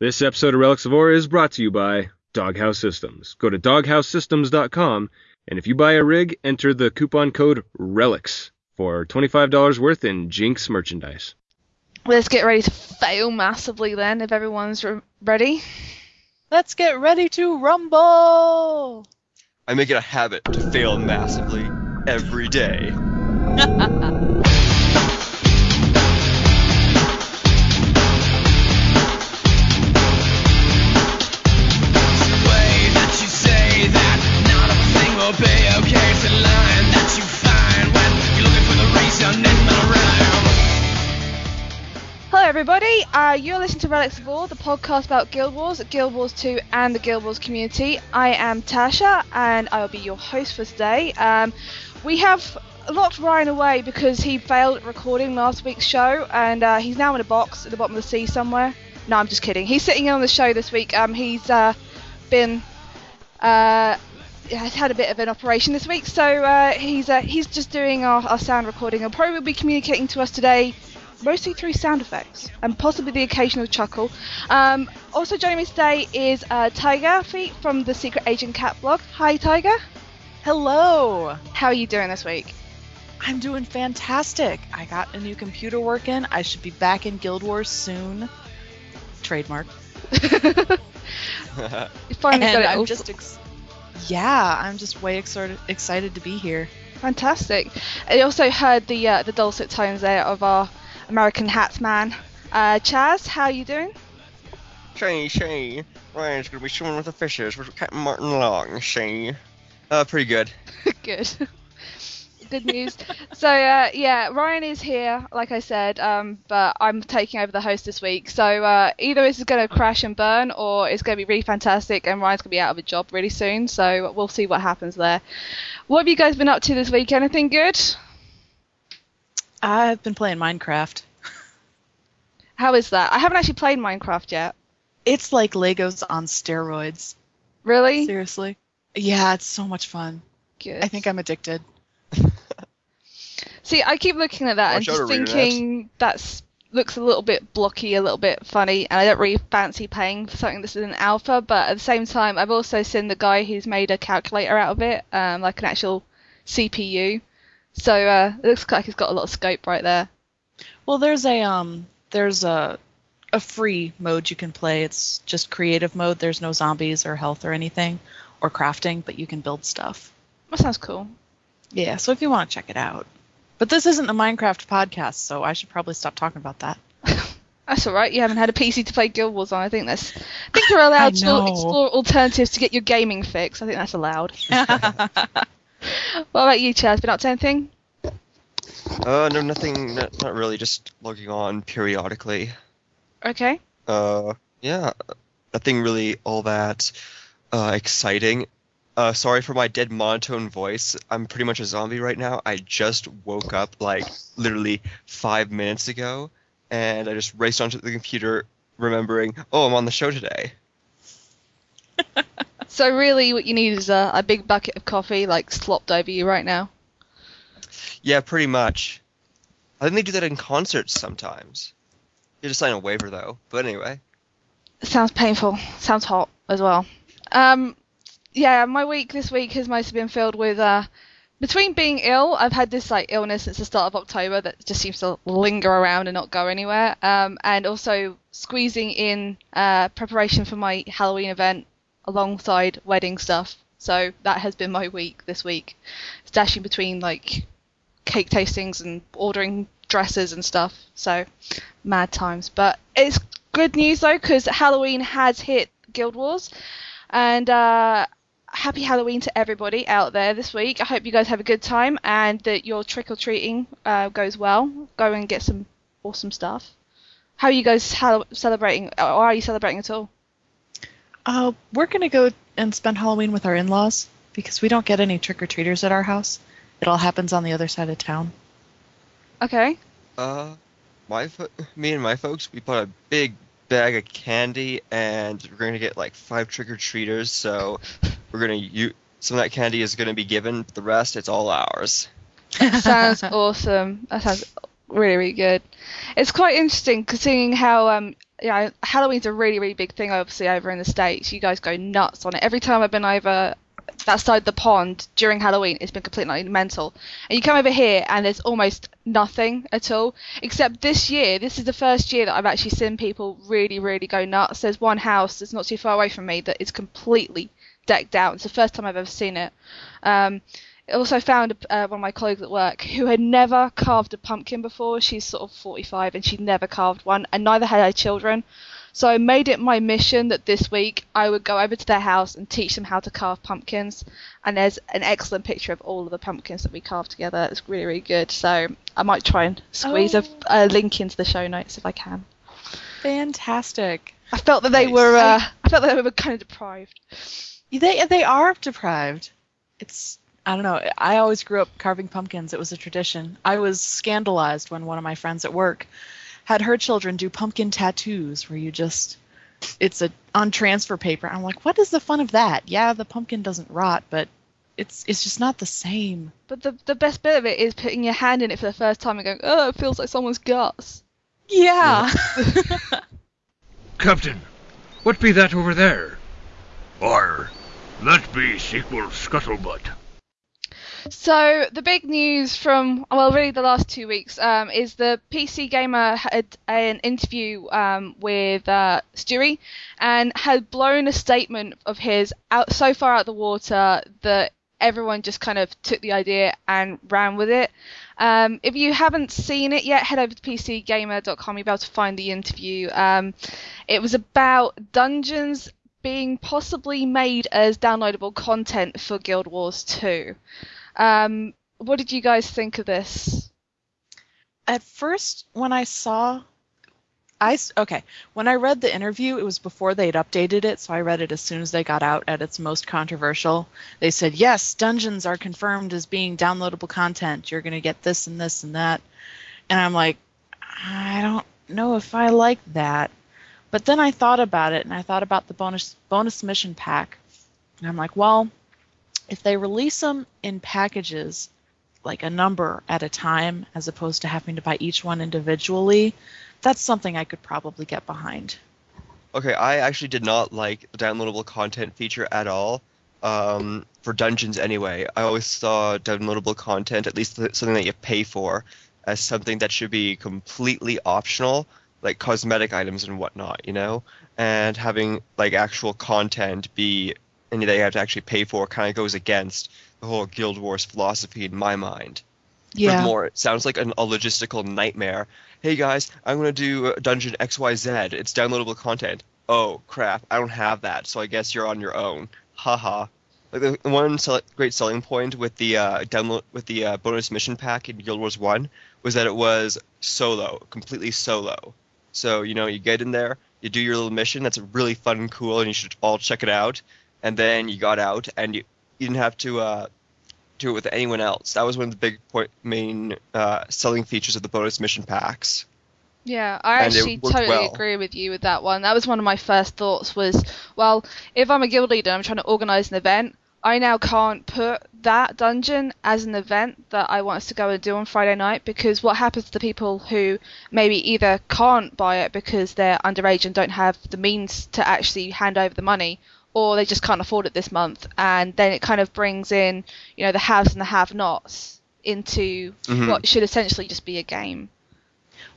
This episode of Relics of Orr is brought to you by Doghouse Systems. Go to doghousesystems.com and if you buy a rig, enter the coupon code RELICS for $25 worth in Jinx merchandise. Let's get ready to fail massively then, if everyone's re- ready. Let's get ready to rumble! I make it a habit to fail massively every day. everybody. Uh, you're listening to Relics of Orr, the podcast about Guild Wars, Guild Wars 2, and the Guild Wars community. I am Tasha, and I will be your host for today. Um, we have locked Ryan away because he failed at recording last week's show, and uh, he's now in a box at the bottom of the sea somewhere. No, I'm just kidding. He's sitting in on the show this week. Um, he's uh, been uh, has had a bit of an operation this week, so uh, he's uh, he's just doing our, our sound recording. He'll probably be communicating to us today, mostly through sound effects and possibly the occasional chuckle. Um, also joining me today is uh, Tiger Feet from the Secret Agent Cat blog. Hi, Tiger. Hello! How are you doing this week? I'm doing fantastic. I got a new computer working. I should be back in Guild Wars soon. Trademark. You finally and got it I'm just ex- yeah, I'm just way excited excited to be here. fantastic. I also heard the uh, the dulcet tones there of our American hats man. Uh, Chaz, how are you doing? Shay, Shay, Ryan's gonna be swimming with the fishes with Captain Martin Long, Shay. Uh, pretty good. Good. Good news. so uh, yeah, Ryan is here, like I said, um, but I'm taking over the host this week. So uh, either this is going to crash and burn, or it's going to be really fantastic, and Ryan's going to be out of a job really soon. So we'll see what happens there. What have you guys been up to this week? Anything good? I've been playing Minecraft. How is that? I haven't actually played Minecraft yet. It's like Legos on steroids. Really? Seriously. Yeah, it's so much fun. Good. I think I'm addicted. See, I keep looking at that Watch and just Arena. thinking that's looks a little bit blocky, a little bit funny, and I don't really fancy paying for something that's in alpha. But at the same time, I've also seen the guy who's made a calculator out of it, um, like an actual CPU. So uh, it looks like it's got a lot of scope right there. Well, there's a um there's a a free mode you can play. It's just creative mode. There's no zombies or health or anything or crafting, but you can build stuff. That sounds cool. Yeah, so if you want to check it out. But this isn't a Minecraft podcast, so I should probably stop talking about that. That's all right. You haven't had a PC to play Guild Wars on. I think that's. I think you're allowed to explore alternatives to get your gaming fix. I think that's allowed. what about you, Chaz? Been up to anything? Uh, no, nothing, not, not really, just logging on periodically. Okay. Uh, yeah, nothing really all that uh, exciting. Uh, sorry for my dead monotone voice. I'm pretty much a zombie right now. I just woke up like literally five minutes ago, and I just raced onto the computer, remembering, oh, I'm on the show today. So really, what you need is a, a big bucket of coffee, like slopped over you right now. Yeah, pretty much. I think they do that in concerts sometimes. You just sign a waiver though. But anyway. Sounds painful. Sounds hot as well. Um, yeah, my week this week has mostly been filled with uh, between being ill. I've had this like illness since the start of October that just seems to linger around and not go anywhere. Um, and also squeezing in uh, preparation for my Halloween event alongside wedding stuff. So that has been my week this week. Dashing between like cake tastings and ordering dresses and stuff. So mad times. But it's good news though because Halloween has hit Guild Wars, and uh, happy Halloween to everybody out there this week. I hope you guys have a good time and that your trick or treating uh, goes well. Go and get some awesome stuff. How are you guys celebrating? Or are you celebrating at all? Uh, we're gonna go and spend Halloween with our in-laws because we don't get any trick-or-treaters at our house. It all happens on the other side of town. Okay. Uh, my fo- me and my folks, we bought a big bag of candy, and we're gonna get like five trick or treaters. So we're gonna use some of that candy is gonna be given. The rest, it's all ours. sounds awesome. That sounds really, really good. It's quite interesting seeing how um, yeah, Halloween's a really, really big thing, obviously, over in the States. You guys go nuts on it. Every time I've been over that side of the pond during Halloween, it's been completely mental. And you come over here, and there's almost nothing at all. Except this year, this is the first year that I've actually seen people really, really go nuts. There's one house that's not too far away from me that is completely decked out. It's the first time I've ever seen it. Um, I also found uh, one of my colleagues at work who had never carved a pumpkin before. She's sort of 45 and she'd never carved one, and neither had her children. So I made it my mission that this week I would go over to their house and teach them how to carve pumpkins. And there's an excellent picture of all of the pumpkins that we carved together. It's really, really good. So I might try and squeeze Oh. a, a link into the show notes if I can. Fantastic. I felt that they Nice. were, uh, I felt that they were kind of deprived. They they are deprived. It's I don't know. I always grew up carving pumpkins. It was a tradition. I was scandalized when one of my friends at work had her children do pumpkin tattoos, where you just it's a on transfer paper. I'm like, what is the fun of that? Yeah, the pumpkin doesn't rot, but it's it's just not the same. But the the best bit of it is putting your hand in it for the first time and going, oh, it feels like someone's guts. Yeah. Captain, what be that over there? Or, that be sequel scuttlebutt. So the big news from well, really the last two weeks um, is the PC Gamer had an interview um, with uh, Stewie and had blown a statement of his out so far out of the water that everyone just kind of took the idea and ran with it. Um, if you haven't seen it yet, head over to PCGamer.com. You'll be able to find the interview. Um, it was about dungeons being possibly made as downloadable content for Guild Wars 2. Um, what did you guys think of this? at first when I saw I okay, when I read the interview, it was before they'd updated it, so I read it as soon as they got out at its most controversial. They said, "Yes, dungeons are confirmed as being downloadable content. You're going to get this and this and that." And I'm like, I don't know if I like that. But then I thought about it and I thought about the bonus bonus mission pack. And I'm like, well, if they release them in packages like a number at a time as opposed to having to buy each one individually, that's something I could probably get behind. Okay, I actually did not like the downloadable content feature at all. Um, for dungeons anyway, I always saw downloadable content, at least something that you pay for, as something that should be completely optional, like cosmetic items and whatnot, you know. And having like actual content be and that you have to actually pay for kind of goes against the whole Guild Wars philosophy in my mind. Furthermore, it sounds like an, a logistical nightmare. Hey guys, I'm gonna do uh, Dungeon XYZ. It's downloadable content. Oh crap, I don't have that, so I guess you're on your own. Haha. Like the, the one sell- great selling point with the uh, download with the uh, bonus mission pack in Guild Wars One was that it was solo, completely solo. So you know, you get in there, you do your little mission. That's really fun and cool, and you should all check it out. And then you got out, and you, you didn't have to uh, do it with anyone else. That was one of the big point, main uh, selling features of the bonus mission packs. Yeah, I And actually totally well. agree with you with that one. That was one of my first thoughts was, well, if I'm a guild leader and I'm trying to organise an event, I now can't put that dungeon as an event that I want us to go and do on Friday night because what happens to the people who maybe either can't buy it because they're underage and don't have the means to actually hand over the money or they just can't afford it this month and then it kind of brings in, you know, the haves and the have-nots into Mhm. what should essentially just be a game.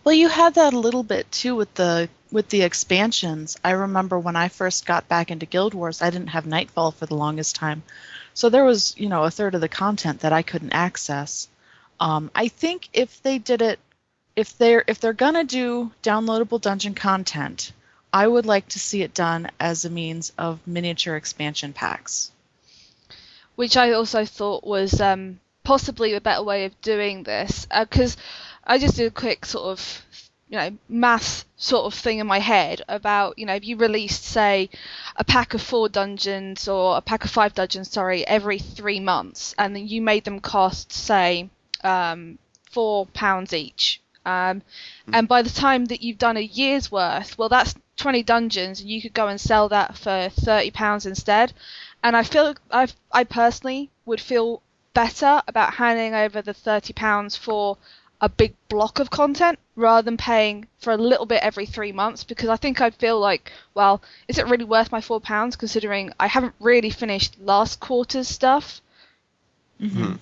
Well, you had that a little bit too with the with the expansions. I remember when I first got back into Guild Wars, I didn't have Nightfall for the longest time, so there was you know a third of the content that I couldn't access. Um, I think if they did it, if they're if they're gonna do downloadable dungeon content, I would like to see it done as a means of miniature expansion packs. which I also thought was um, possibly a better way of doing this because I just did a quick sort of you know math sort of thing in my head about you know if you released say a pack of four dungeons or a pack of five dungeons sorry every three months and then you made them cost say um, four pounds each um, and by the time that you've done a year's worth well that's 20 dungeons and you could go and sell that for 30 pounds instead and I feel I I personally would feel better about handing over the thirty pounds for a big block of content rather than paying for a little bit every three months because I think I'd feel like, well, is it really worth my four pounds considering I haven't really finished last quarter's stuff? hmm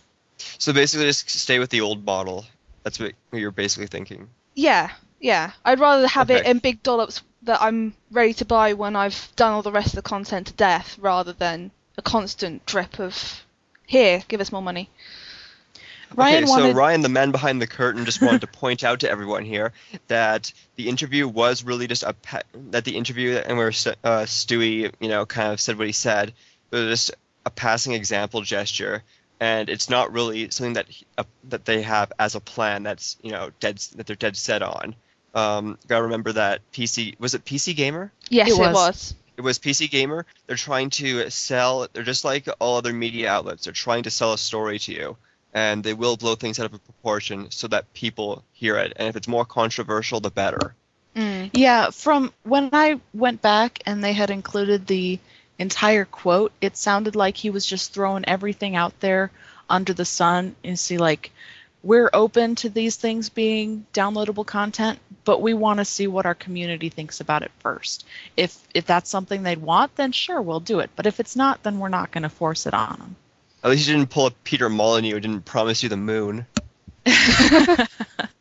So basically, just stay with the old model. That's what you're basically thinking. Yeah, yeah. I'd rather have it in big dollops that I'm ready to buy when I've done all the rest of the content to death rather than a constant drip of, here, give us more money. Ryan okay, wanted so Ryan, the man behind the curtain, just wanted to point out to everyone here that the interview was really just a pa- that the interview and where uh, Stewie, you know, kind of said what he said was just a passing example gesture, and it's not really something that he- uh, that they have as a plan that's you know dead that they're dead set on. Um, gotta remember that PC was it PC Gamer? Yes, It it was. was. It was PC Gamer. They're trying to sell. They're just like all other media outlets. They're trying to sell a story to you, and they will blow things out of proportion so that people hear it. And if it's more controversial, the better. Mm. Yeah, from when I went back and they had included the entire quote, it sounded like he was just throwing everything out there under the sun and see like we're open to these things being downloadable content, but we want to see what our community thinks about it first. If if that's something they'd want, then sure, we'll do it. But if it's not, then we're not going to force it on them. At least you didn't pull up Peter Molyneux. Didn't promise you the moon.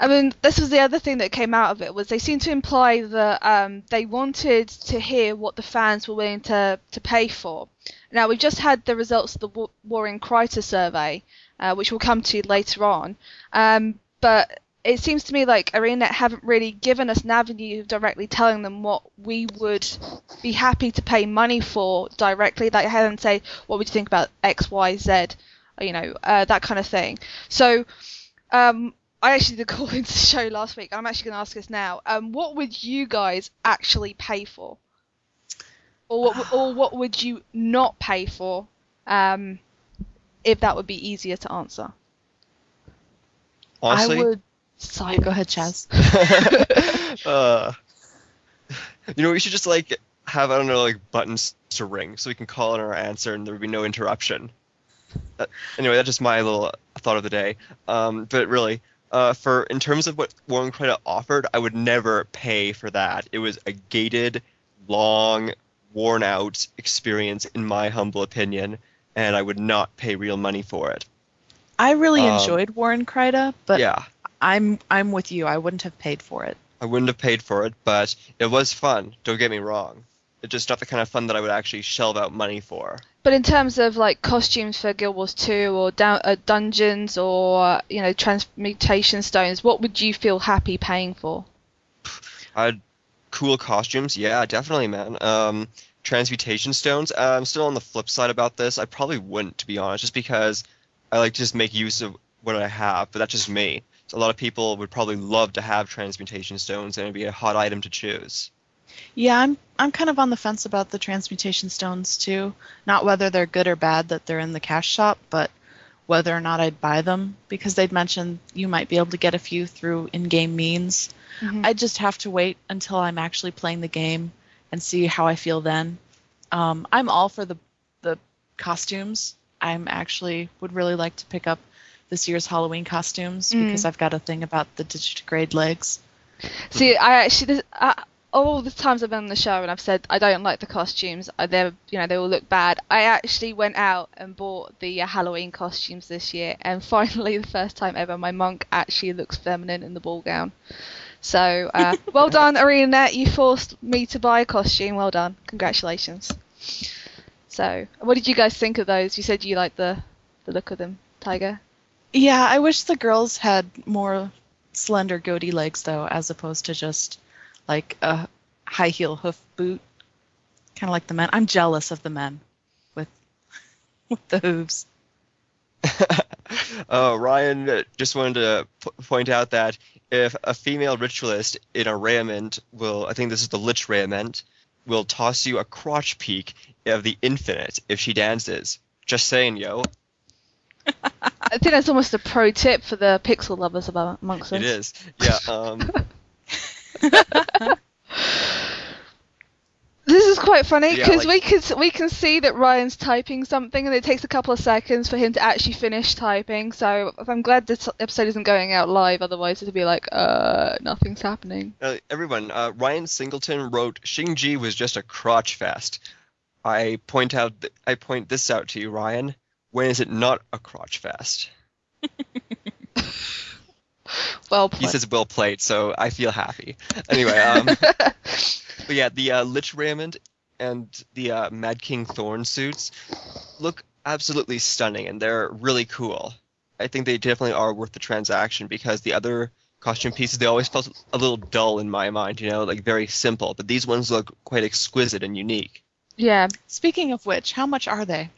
I mean, this was the other thing that came out of it was they seemed to imply that um, they wanted to hear what the fans were willing to, to pay for. Now we've just had the results of the Wa- War in Kryta survey, uh, which we'll come to later on. Um, but it seems to me like ArenaNet haven't really given us an avenue of directly telling them what we would be happy to pay money for directly. Like have them say, what would you think about X, Y, Z, you know, uh, that kind of thing. So um, I actually did a call into the show last week. I'm actually going to ask this now. Um, what would you guys actually pay for, or what, or what would you not pay for, um, if that would be easier to answer? Honestly, I would. Silence. Go ahead, Chaz. uh, you know, we should just like have I don't know like buttons to ring so we can call in our answer and there would be no interruption. Uh, anyway, that's just my little thought of the day. Um, but really, uh, for in terms of what War in Kryta offered, I would never pay for that. It was a gated, long, worn out experience, in my humble opinion, and I would not pay real money for it. I really Um, enjoyed War in Kryta, but yeah. I'm I'm with you. I wouldn't have paid for it. I wouldn't have paid for it, but it was fun. Don't get me wrong. It's just not the kind of fun that I would actually shell out money for. But in terms of like costumes for Guild Wars 2 or down, uh, dungeons or you know transmutation stones, what would you feel happy paying for? I'd cool costumes, yeah, definitely, man. Um, transmutation stones. Uh, I'm still on the flip side about this. I probably wouldn't, to be honest, just because I like to just make use of what I have. But that's just me. So a lot of people would probably love to have transmutation stones, and it'd be a hot item to choose. Yeah, I'm I'm kind of on the fence about the transmutation stones too. Not whether they're good or bad that they're in the cash shop, but whether or not I'd buy them because they'd mentioned you might be able to get a few through in-game means. Mhm. I just have to wait until I'm actually playing the game and see how I feel then. Um, I'm all for the the costumes. I'm actually would really like to pick up this year's Halloween costumes Mm. because I've got a thing about the digitigrade legs. See, I actually, this, I, all the times I've been on the show and I've said I don't like the costumes, they're, you know, they all look bad. I actually went out and bought the uh, Halloween costumes this year, and finally, the first time ever, my monk actually looks feminine in the ball gown. So, uh, well done, ArenaNet. You forced me to buy a costume. Well done. Congratulations. So, what did you guys think of those? You said you liked the, the look of them, Tiger. Yeah, I wish the girls had more slender goatee legs though, as opposed to just like a high heel hoof boot. Kind of like the men. I'm jealous of the men with with the hooves. uh, Ryan uh, just wanted to p- point out that if a female ritualist in a raiment will, I think this is the Lich raiment, will toss you a crotch peak of the infinite if she dances. Just saying, yo. I think that's almost a pro tip for the pixel lovers about amongst us. It is. Yeah. Um, This is quite funny Yeah, because like- we can we can see that Ryan's typing something and it takes a couple of seconds for him to actually finish typing. So I'm glad this episode isn't going out live. Otherwise, it'd be like, uh, nothing's happening. Uh, everyone, uh, Ryan Singleton wrote Shinji was just a crotch fest. I point out, th- I point this out to you, Ryan. When is it not a crotch fest? Well He played. says well played, so I feel happy. Anyway, um, but yeah, the uh, Lich Raiment and the uh, Mad King Thorn suits look absolutely stunning, and they're really cool. I think they definitely are worth the transaction because the other costume pieces they always felt a little dull in my mind, you know, like very simple. But these ones look quite exquisite and unique. yeah. Speaking of which, how much are they?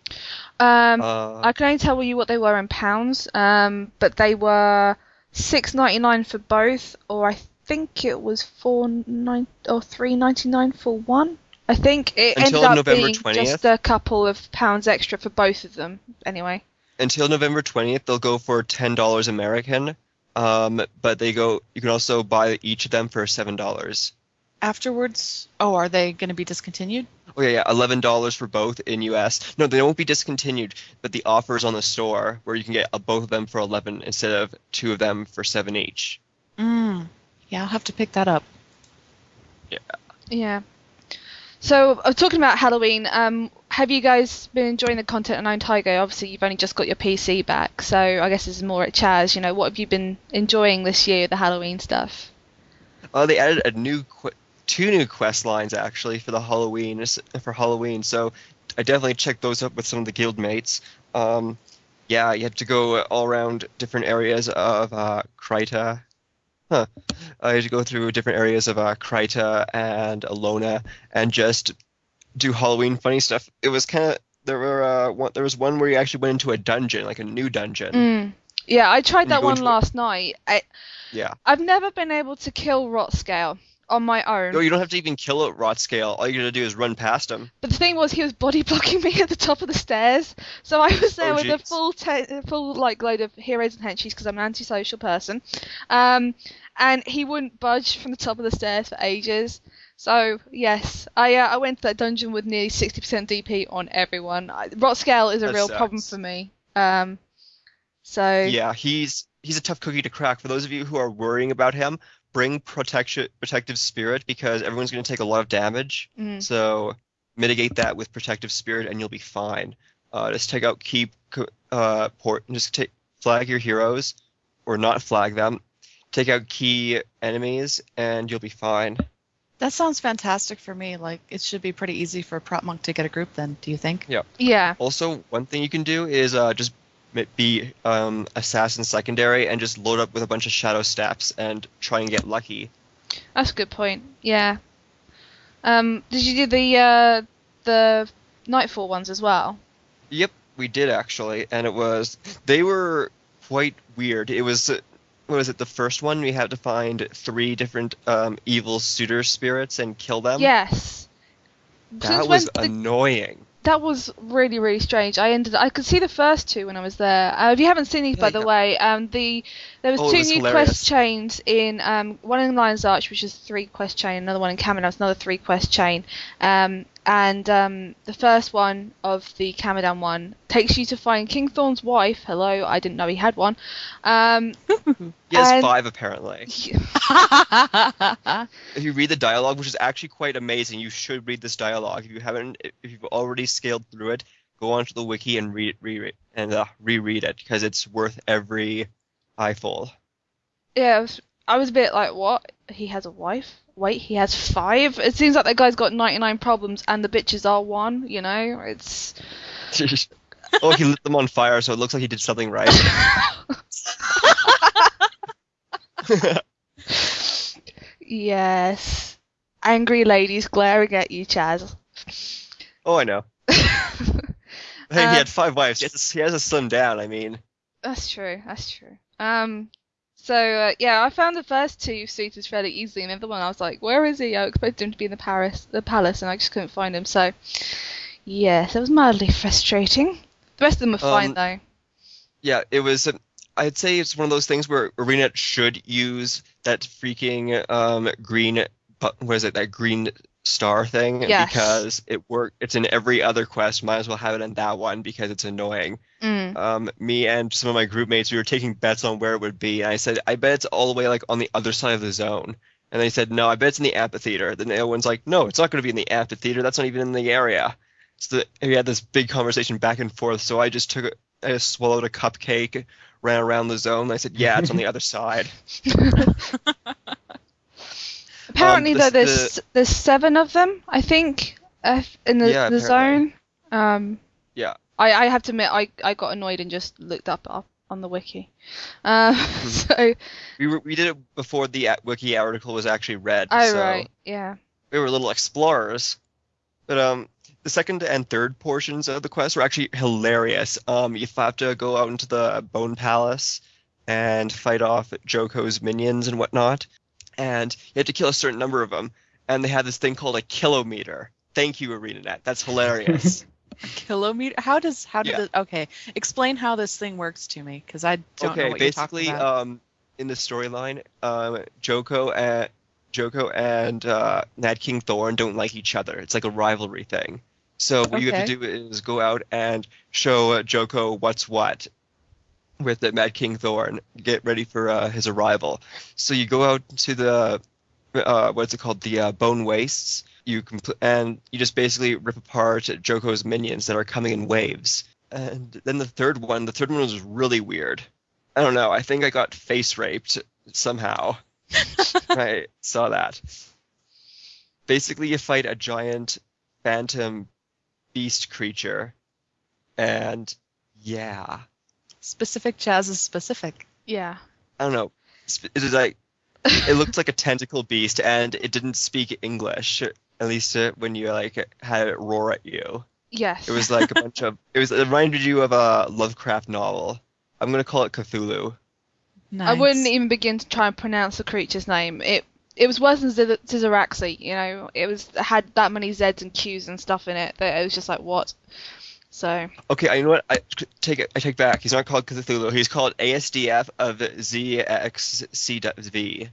Um, Uh, I can only tell you what they were in pounds. Um, but they were six ninety nine for both, or I think it was four nine or three ninety nine for one. I think it Until ended up November being 20th? just a couple of pounds extra for both of them. Anyway. until November 20th, they'll go for ten dollars American. Um, but they go. You can also buy each of them for seven dollars. Afterwards, oh, are they going to be discontinued? Oh yeah, yeah, eleven dollars for both in U.S. No, they won't be discontinued, but the offers on the store where you can get uh, both of them for eleven instead of two of them for seven each. Mm. Yeah, I'll have to pick that up. Yeah. Yeah. So, uh, talking about Halloween, um, have you guys been enjoying the content on Nine Tiger? Obviously, you've only just got your PC back, so I guess this is more at Chaz. You know, what have you been enjoying this year, the Halloween stuff? Uh, they added a new, qu- two new quest lines actually for the Halloween for Halloween. So I definitely checked those up with some of the guild mates. Um, yeah, you have to go all around different areas of uh, Kryta. Huh. Uh, you have to go through different areas of uh, Kryta and Elona and just do Halloween funny stuff. It was kind of there were uh, one, there was one where you actually went into a dungeon, like a new dungeon. Mm. Yeah, I tried that one it. last night. I, Yeah. I've never been able to kill Rot Scale on my own. No, you don't have to even kill a rot scale. All you gotta do is run past him. But the thing was, he was body blocking me at the top of the stairs, so I was there Oh, with a full, te- full like load of heroes and henchies because I'm an antisocial person, um, and he wouldn't budge from the top of the stairs for ages. So yes, I uh, I went to that dungeon with nearly 60% DP on everyone. I, Rot scale is a That real problem for me. Um, so Yeah, he's he's a tough cookie to crack. For those of you who are worrying about him, bring protection protective spirit because everyone's going to take a lot of damage. mm, So mitigate that with protective spirit, and you'll be fine. Uh, just take out key uh, port, and just take flag your heroes, or not flag them. Take out key enemies, and you'll be fine. That sounds fantastic for me. Like, it should be pretty easy for a prot monk to get a group then, do you think? yeah, Yeah. Also, one thing you can do is uh, just m- be um, assassin secondary and just load up with a bunch of shadow steps and try and get lucky. that's a good point. Yeah. Um, did you do the uh, the Nightfall ones as well? Yep, we did actually, and it was they were quite weird. It was what was it? The first one we had to find three different um, evil suitor spirits and kill them. Yes. that Since was did- annoying. That was really really strange. I ended I could see the first two when I was there. Uh, if you haven't seen these by Yeah, the yeah. way, um the there was Oh, two was new hilarious. quest chains in um one in Lion's Arch which is three quest chain, another one in was another three quest chain. Um and um the first one of the Kamadan one takes you to find King Thorn's wife. Hello, I didn't know he had one. Um He has And- five apparently. If you read the dialogue, which is actually quite amazing, you should read this dialogue. If you haven't, if you've already scaled through it, go onto the wiki and read, read and uh, reread it because it's worth every eyeful. yeah, it was, I was a bit like, what? He has a wife? Wait, he has five? It seems like that guy's got 99 problems and the bitches are one, you know? It's. oh, he lit them on fire, so it looks like he did something right. yes. Angry ladies glaring at you, Chaz. oh, I know. Hey, Um, he had five wives. He has, to, he has to slim down. I mean, That's true, that's true. Um. So, uh, yeah, I found the first two suitors fairly easily, and the other one I was like, where is he? I expected him to be in the Paris, the palace, and I just couldn't find him, so. Yes, it was mildly frustrating. The rest of them were fine, Um, though. yeah, it was. um, I'd say it's one of those things where ArenaNet should use that freaking um, green. What is it? That green star thing Yes. because it worked. It's in every other quest. Might as well have it in that one because it's annoying. Mm. Um, me and some of my group mates, we were taking bets on where it would be, and I said, I bet it's all the way like on the other side of the zone. And they said, no, I bet it's in the amphitheater. Then the other one's like, no, it's not going to be in the amphitheater. That's not even in the area. So we had this big conversation back and forth. So I just took, a, I just swallowed a cupcake, ran around the zone. And I said, yeah, it's on the other side. Apparently, Um, though, there's there's seven of them, I think, uh, in the, Yeah, the zone. Um, Yeah. I, I have to admit, I, I got annoyed and just looked up, up on the wiki. Uh, so, We were, we did it before the wiki article was actually read. oh so right, yeah. we were little explorers. But um, the second and third portions of the quest were actually hilarious. Um, you have to go out into the Bone Palace and fight off Joko's minions and whatnot, and you have to kill a certain number of them. And they had this thing called a kilometer. Thank you, ArenaNet. That's hilarious. Kilometer? How does how did Yeah. it? Okay, explain how this thing works to me because I don't know okay, what you're talking basically, about. um, in the storyline, um, Joko and Joko and uh, Mad King Thorn don't like each other. It's like a rivalry thing. So what you have to do is go out and show uh, Joko what's what with the Mad King Thorn. Get ready for uh, his arrival. So you go out to the uh, what's it called? The uh, Bone Wastes. You compl- and you just basically rip apart Joko's minions that are coming in waves. And then the third one, the third one was really weird. I don't know. I think I got face raped somehow. I saw that. Basically, you fight a giant phantom beast creature, and yeah, specific jazz is specific. Yeah. I don't know. Sp- It is like it looked like a tentacle beast, and it didn't speak English. At least uh, when you like had it roar at you. Yes. It was like a bunch of. It was. It reminded you of a Lovecraft novel. I'm gonna call it Cthulhu. Nice. I wouldn't even begin to try and pronounce the creature's name. It it was worse than Ziz- Zizaraxi, you know. It was it had that many Z's and Q's and stuff in it that it was just like what. So Okay, I you know what? I take it. I take back. He's not called Cthulhu. He's called ASDF of ZXCV. Uh,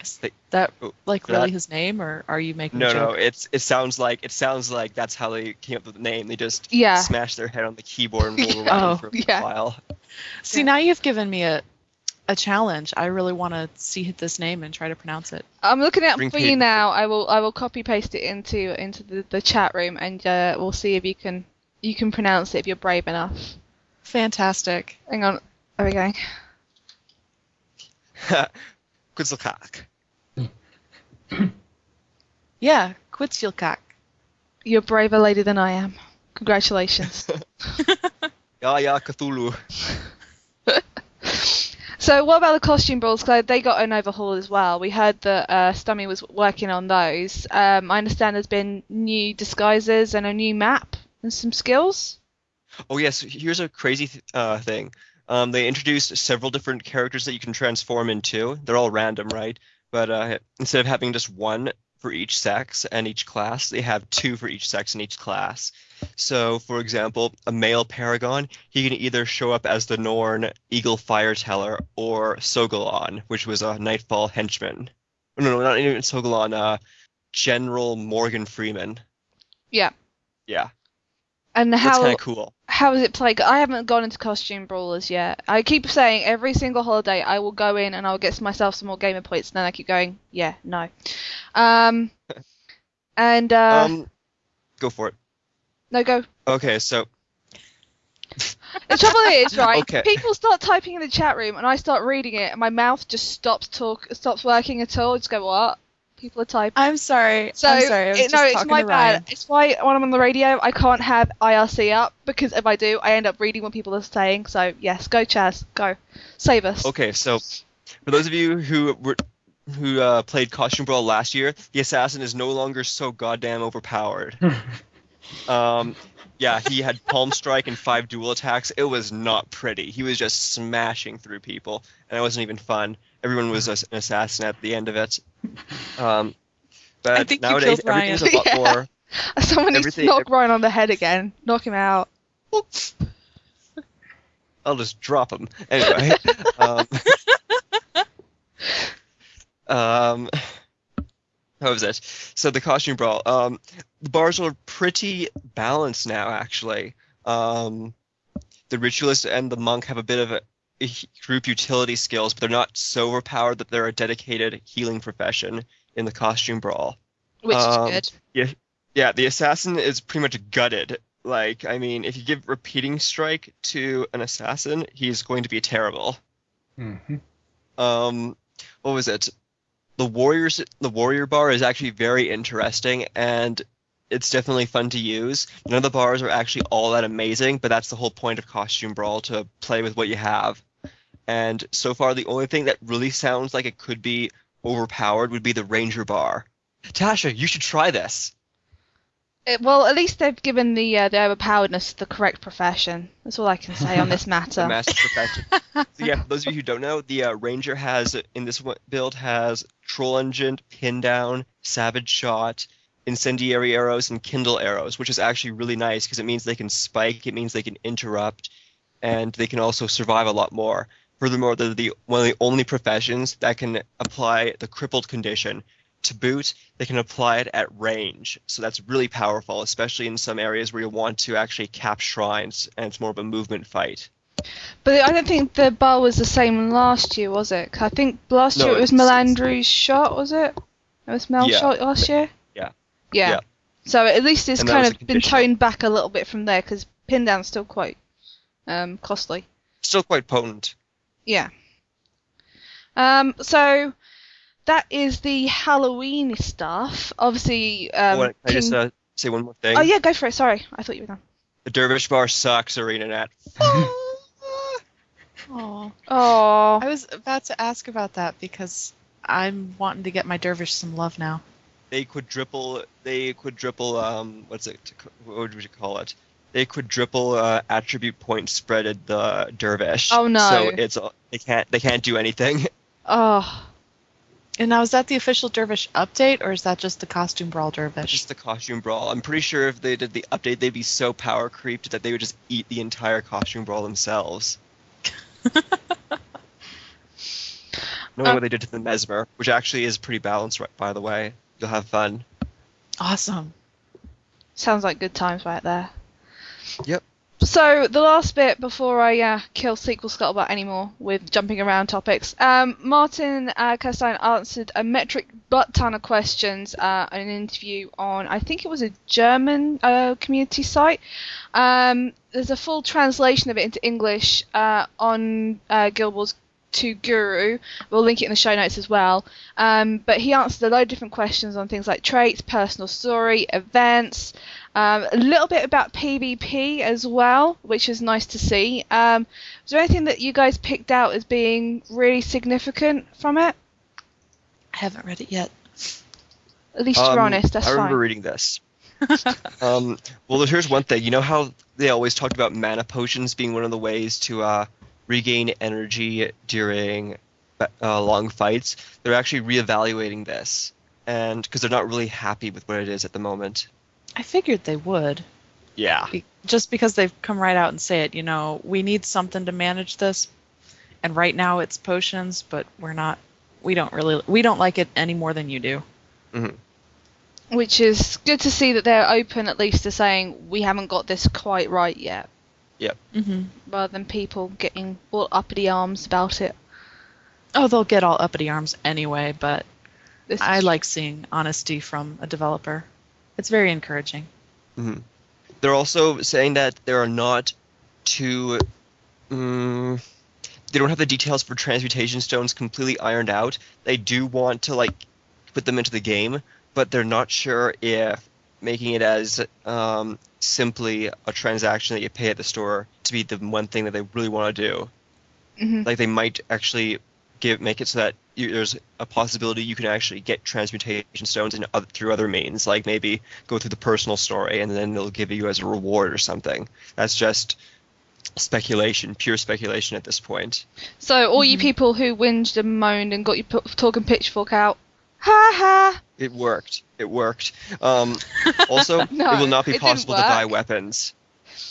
is that Oh, like that- really his name, or are you making No, a no, it's it sounds like it sounds like that's how they came up with the name. They just yeah. smashed their head on the keyboard and rolled Yeah. around Oh, for a yeah. while. See, Yeah. now you've given me a a challenge. I really want to see this name and try to pronounce it. I'm looking at it Bring for you now. I will I will copy paste it into into the, the chat room and uh, we'll see if you can you can pronounce it if you're brave enough. Fantastic. Hang on. There we go. Quetzalcoatl. Yeah, Quetzalcoatl. You're a braver lady than I am. Congratulations. Yeah, yeah, Cthulhu. So what about the costume balls? 'Cause they got an overhaul as well. We heard that uh, Stumme was working on those. Um, I understand there's been new disguises and a new map and some skills. Oh yes, here's a crazy th- uh, thing. Um, they introduced several different characters that you can transform into. They're all random, right? But uh, instead of having just one for each sex and each class, they have two for each sex and each class. So, for example, a male paragon, he can either show up as the Norn Eagle Fireteller or Sogolon, which was a Nightfall henchman. No, no, not even Sogolon. Uh, General Morgan Freeman. Yeah. Yeah, And how? that's kind of cool. How is it played? I haven't gone into costume brawlers yet. I keep saying every single holiday I will go in and I'll get myself some more gamer points. And then I keep going, yeah, no. Um, and uh, um, go for it. no go. Okay, so The trouble is, right? Okay. People start typing in the chat room, and I start reading it, and my mouth just stops talk, stops working at all. I just go, what? People are typing. I'm sorry. So I'm sorry. I was it, just no, it's my to bad. It's why when I'm on the radio, I can't have IRC up because if I do, I end up reading what people are saying. So yes, go Chaz, go, save us. Okay, so for those of you who were who uh, played Costume Brawl last year, the assassin is no longer so goddamn overpowered. um, yeah, he had Palm Strike and five dual attacks. It was not pretty. He was just smashing through people, and it wasn't even fun. Everyone was an assassin at the end of it. Um, but I think you nowadays killed Ryan. everything's a lot Yeah. more. Someone needs to knock Ryan on the head again. Knock him out. I'll just drop him anyway. um, um, how was it? So the costume brawl. Um, the bars are pretty balanced now, actually. Um, the ritualist and the monk have a bit of a, group utility skills, but they're not so overpowered that they're a dedicated healing profession in the costume brawl. Which Um, is good. Yeah, yeah, the assassin is pretty much gutted. Like, I mean, if you give repeating strike to an assassin, he's going to be terrible. hmm um what was it the warriors the warrior bar is actually very interesting and it's definitely fun to use none of the bars are actually all that amazing but that's the whole point of costume brawl to play with what you have and so far the only thing that really sounds like it could be overpowered would be the ranger bar tasha you should try this It, well, at least they've given the uh, the overpoweredness the correct profession. That's all I can say on this the matter. master profession so yeah for those of you who don't know the uh, ranger has in this build has troll unguent pin down savage shot incendiary arrows and kindle arrows which is actually really nice because it means they can spike it means they can interrupt and they can also survive a lot more furthermore they're the one of the only professions that can apply the crippled condition to boot they can apply it at range so that's really powerful especially in some areas where you want to actually cap shrines and it's more of a movement fight But I don't think the bar was the same last year, was it? 'Cause I think last No, year it was Melandru's shot, was it? It was Mel's Yeah. shot last year. Yeah. Yeah. Yeah. So at least it's And kind of been toned back a little bit from there because pin down's still quite um, costly. still quite potent Yeah. Um. So that is the Halloween stuff. Obviously. Um, Oh, can I just uh, say one more thing? oh yeah, go for it. Sorry, I thought you were done. The Dervish Bar sucks, ArenaNet. Oh, Oh. I was about to ask about that because I'm wanting to get my dervish some love now. They quadruple. They quadruple. Um, what's it? What would you call it? They quadruple uh, attribute point spreaded the Dervish. Oh, no. So it's they can't they can't do anything. Oh. And now, is that the official dervish update, or is that just the costume brawl dervish? Just the costume brawl. I'm pretty sure if they did the update, they'd be so power creeped that they would just eat the entire costume brawl themselves. Knowing Um, what they did to the Mesmer, which actually is pretty balanced, right, by the way. You'll have fun. Awesome. Sounds like good times right there. Yep. So the last bit before I uh, kill sequel scuttlebutt anymore with jumping around topics, um, Martin uh, Kerstein answered a metric butt ton of questions uh, in an interview on I think it was a German uh, community site. Um, there's a full translation of it into English uh, on uh, 2 Guru. We'll link it in the show notes as well. Um, but he answered a load of different questions on things like traits, personal story, events, um, a little bit about PvP as well, which is nice to see. Um, was there anything that you guys picked out as being really significant from it? I haven't read it yet. At least you're Um, honest, that's fine. I remember fine. reading this. um, well, here's one thing. You know how they always talked about mana potions being one of the ways to uh, regain energy during uh, long fights? They're actually reevaluating this, and because they're not really happy with what it is at the moment. I figured they would, Yeah. be- just because they've come right out and say it. You know, we need something to manage this, and right now it's potions, but we're not. We don't really. We don't like it any more than you do. Which is good to see that they're open at least to saying we haven't got this quite right yet, Yep. Mm-hmm. rather than people getting all uppity arms about it. Oh, they'll get all uppity arms anyway, but This I like seeing honesty from a developer. It's very encouraging. They're also saying that there are not too. Mm, they don't have the details for transmutation stones completely ironed out. They do want to like put them into the game, but they're not sure if making it as um, simply a transaction that you pay at the store to be the one thing that they really want to do. Mhm. Like they might actually give make it so that you, there's a possibility you can actually get transmutation stones in other, through other means, like maybe go through the personal story and then they'll give you as a reward or something. That's just speculation, pure speculation at this point. So all you Mhm. people who whinged and moaned and got your p- talking pitchfork out, ha ha. It worked. It worked. Um, also, No, it will not be possible to buy weapons.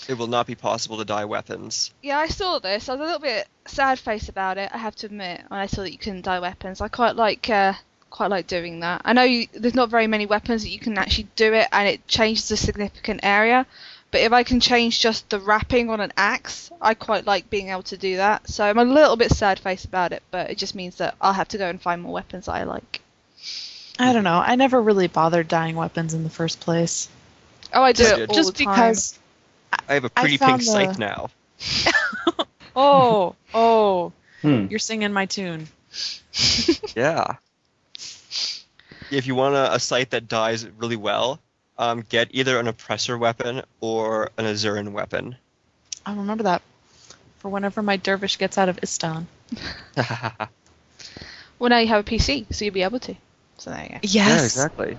It will not be possible to dye weapons. Yeah, I saw this. I was a little bit sad faced about it. I have to admit when I saw that you couldn't dye weapons. I quite like uh, quite like doing that. I know you, there's not very many weapons that you can actually do it, and it changes a significant area. But if I can change just the wrapping on an axe, I quite like being able to do that. So I'm a little bit sad faced about it, but it just means that I'll have to go and find more weapons that I like. I don't know. I never really bothered dyeing weapons in the first place. Oh, I do Just- it all Just the time. because. I have a pretty pink the- scythe now. Oh, oh, Hmm. you're singing my tune. Yeah. If you want a, a scythe that dies really well, um, get either an oppressor weapon or an Asuran weapon. I'll remember that for whenever my dervish gets out of Istan. Well, now you have a PC, so you'll be able to. So there you go. Yes. Yeah, exactly.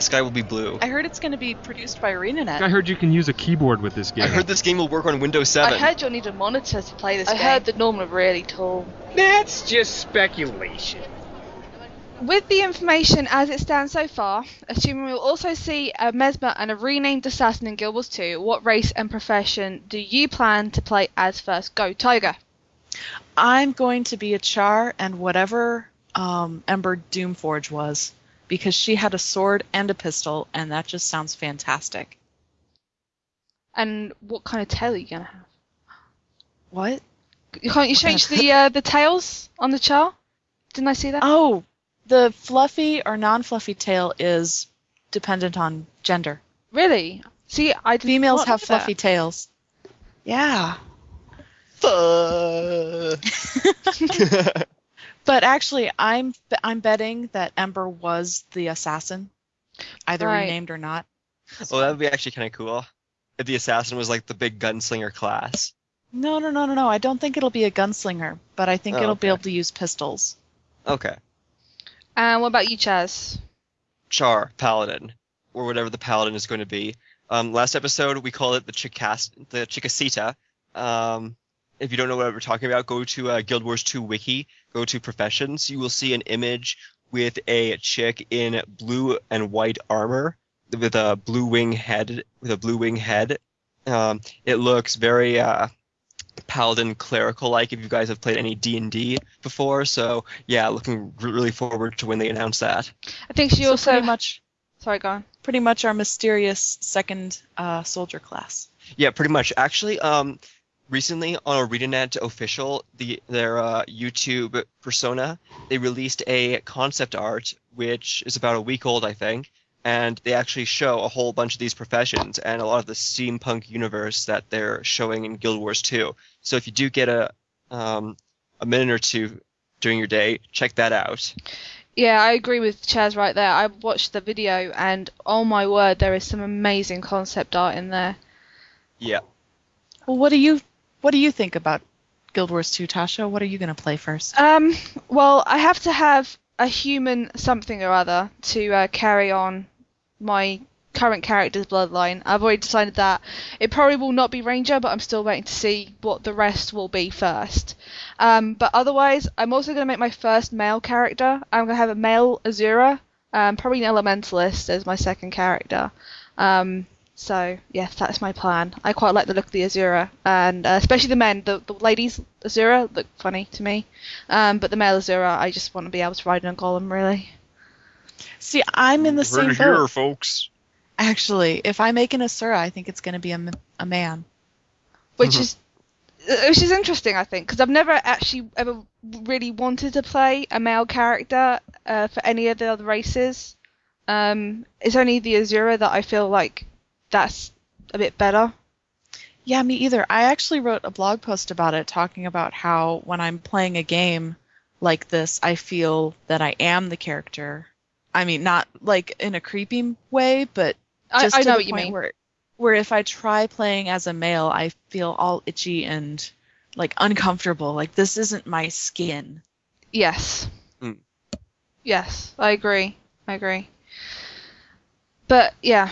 The sky will be blue. I heard it's going to be produced by ArenaNet. I heard you can use a keyboard with this game. I heard this game will work on Windows 7. I heard you'll need a monitor to play this I game. heard that Norman are really tall. That's just speculation. With the information as it stands so far, assuming we'll also see a Mesmer and a renamed assassin in Guild Wars 2, what race and profession do you plan to play as first? Go, Tiger. I'm going to be a Char and whatever um, Ember Doomforge was, because she had a sword and a pistol, and that just sounds fantastic. And what kind of tail are you gonna have? What? Can't you change the uh, the tails on the char? Didn't I see that? Oh, the fluffy or non-fluffy tail is dependent on gender. Really? See, I did Females have know fluffy tails. Yeah. Fuck. But actually, I'm I'm betting that Ember was the assassin, either Right. renamed or not. well, that would be actually kind of cool. If the assassin was like the big gunslinger class. No, no, no, no, no. I don't think it'll be a gunslinger, but I think Oh, it'll be able to use pistols. Okay. And what about you, Chaz? Char, Paladin, or whatever the Paladin is going to be. Um, last episode we called it the Chicas, the Chicasita. Um, if you don't know what we're talking about, go to uh, Guild Wars 2 wiki, go to professions. You will see an image with a chick in blue and white armor with a blue wing head, with a blue wing head. Um, it looks very uh, paladin clerical like if you guys have played any D&D before. So yeah, looking really forward to when they announce that. I think she So also. pretty much, Sorry, go on. pretty much our mysterious second uh, soldier class. Yeah, pretty much. Actually, um, recently on ArenaNet official, the their uh, YouTube persona, they released a concept art which is about a week old, I think, and they actually show a whole bunch of these professions and a lot of the steampunk universe that they're showing in Guild Wars 2. So if you do get a um, a minute or two during your day, check that out. Yeah, I agree with Chaz right there. I watched the video, and oh my word, there is some amazing concept art in there. Yeah. Well, what are you what do you think about Guild Wars 2, Tasha? What are you going to play first? Um, well, I have to have a human something or other to uh, carry on my current character's bloodline. I've already decided that it probably will not be Ranger, but I'm still waiting to see what the rest will be first. Um, but otherwise, I'm also going to make my first male character. I'm going to have a male Asura, um, probably an Elementalist as my second character. Um, so yes, that's my plan. I quite like the look of the Asura, and uh, especially the men. The, the ladies Asura look funny to me, um, but the male Asura, I just want to be able to ride in a golem. Really, See, I'm in the same Heard it here, boat. folks. Actually, if I make an Asura, I think it's going to be a, m- a man. which is uh, which is interesting, I think, because I've never actually ever really wanted to play a male character uh, for any of the other races. Um, it's only the Asura that I feel like that's a bit better. Yeah, me either. I actually wrote a blog post about it talking about how when I'm playing a game like this, I feel that I am the character. I mean, not like in a creepy way, but just I to know the what you point mean. Where, where if I try playing as a male, I feel all itchy and like uncomfortable. Like this isn't my skin. Yes. Hmm. Yes, I agree. I agree. But yeah,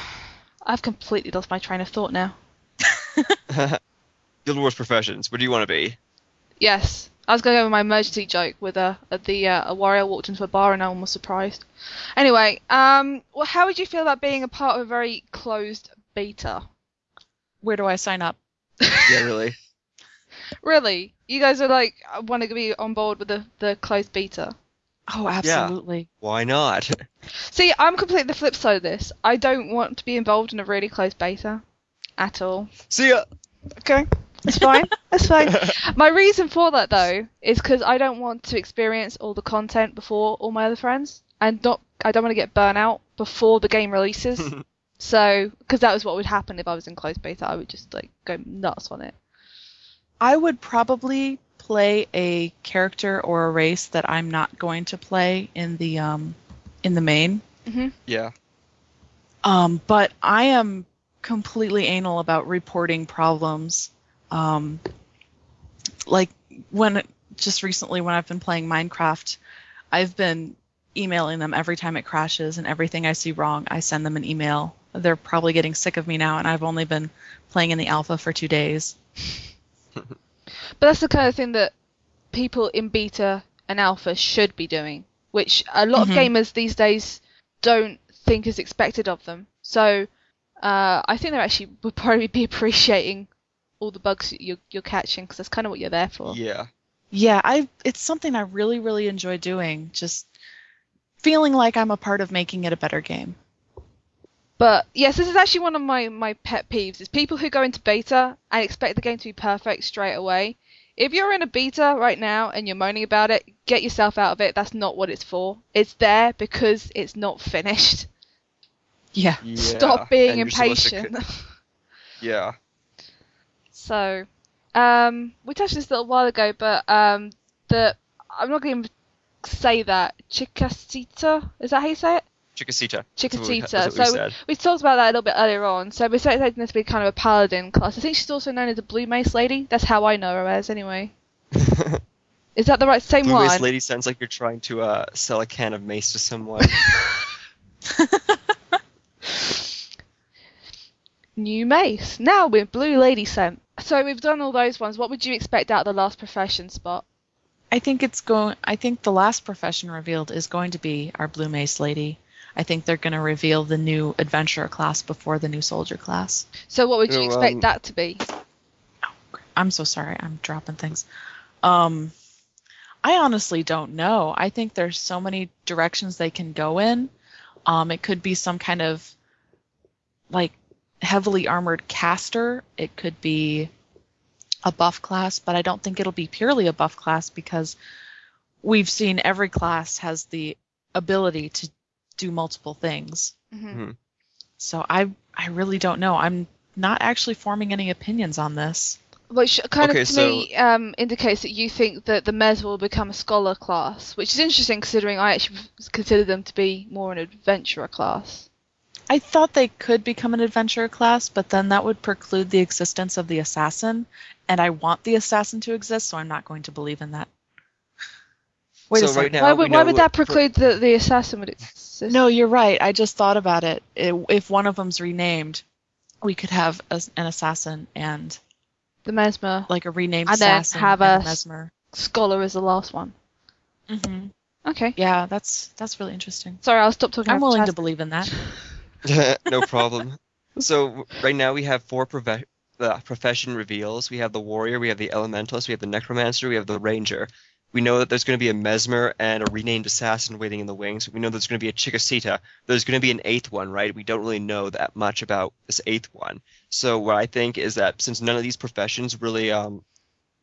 I've completely lost my train of thought now. Guild Wars professions. What do you want to be? Yes, I was going to go with my emergency joke with a, a the uh, a warrior walked into a bar and no one was surprised. Anyway, um, well, how would you feel about being a part of a very closed beta? Where do I sign up? Yeah, really. Really, you guys are like I want to be on board with the the closed beta? Oh, absolutely. Why not? See, I'm completely the flip side of this. I don't want to be involved in a really close beta at all. See ya. Okay, that's fine. That's fine. My reason for that though is because I don't want to experience all the content before all my other friends, and not I don't want to get burnout before the game releases. so, because that was what would happen if I was in closed beta, I would just like go nuts on it. I would probably play a character or a race that I'm not going to play in the um in the main. Yeah. Um, but I am completely anal about reporting problems. Um, like when just recently when I've been playing Minecraft, I've been emailing them every time it crashes and everything I see wrong, I send them an email. They're probably getting sick of me now, and I've only been playing in the alpha for two days. But that's the kind of thing that people in beta and alpha should be doing, which a lot Mhm. of gamers these days don't think is expected of them. So uh, I think they actually would probably be appreciating all the bugs you're, you're catching because that's kind of what you're there for. Yeah. Yeah, I it's something I really really enjoy doing. Just feeling like I'm a part of making it a better game. But yes, this is actually one of my, my pet peeves is people who go into beta and expect the game to be perfect straight away. If you're in a beta right now and you're moaning about it, get yourself out of it. That's not what it's for. It's there because it's not finished. Yeah. yeah. Stop being And you're to impatient. c- Yeah. so, um, we touched this a little while ago, but um, the I'm not going to say that Chikasita. Is that how you say it? Chiquitita. That's what we- Chiquitita. that's what we So we talked about that a little bit earlier on. So we're expecting this to be kind of a paladin class. I think she's also known as a blue mace lady. That's how I know her as, anyway. Is that the right same Blue one? Mace Lady sounds like you're trying to uh, sell a can of mace to someone. New mace. Now with blue lady scent. So we've done all those ones. What would you expect out of the last profession spot? I think it's going. I think the last profession revealed is going to be our Blue Mace lady. I think they're going to reveal the new adventurer class before the new soldier class. So what would you Oh, expect um, that to be? I'm so sorry. I'm dropping things. Um, I honestly don't know. I think there's so many directions they can go in. Um, it could be some kind of like heavily armored caster. It could be a buff class, but I don't think it'll be purely a buff class because we've seen every class has the ability to do multiple things. hmm So I I really don't know. I'm not actually forming any opinions on this. Which kind Okay, of to me um, indicates that you think that the Mez will become a scholar class, which is interesting considering I actually consider them to be more an adventurer class. I thought they could become an adventurer class, but then that would preclude the existence of the assassin, and I want the assassin to exist, so I'm not going to believe in that. Wait a second. right now why would, why would that preclude that the assassin would exist? No, you're right. I just thought about it. it if one of them's renamed, we could have a, an assassin and the Mesmer like a renamed And then have and a- mesmer. scholar is the last one. hmm Okay. Yeah, that's that's really interesting. Sorry, I'll stop talking. I'm willing to believe in that. no problem. So right now we have four profe- uh, profession reveals. We have the warrior, we have the elementalist, we have the necromancer, we have the ranger. We know that there's going to be a mesmer and a renamed assassin waiting in the wings. We know there's going to be a Chickasita. There's going to be an eighth one, right? We don't really know that much about this eighth one. So what I think is that since none of these professions really um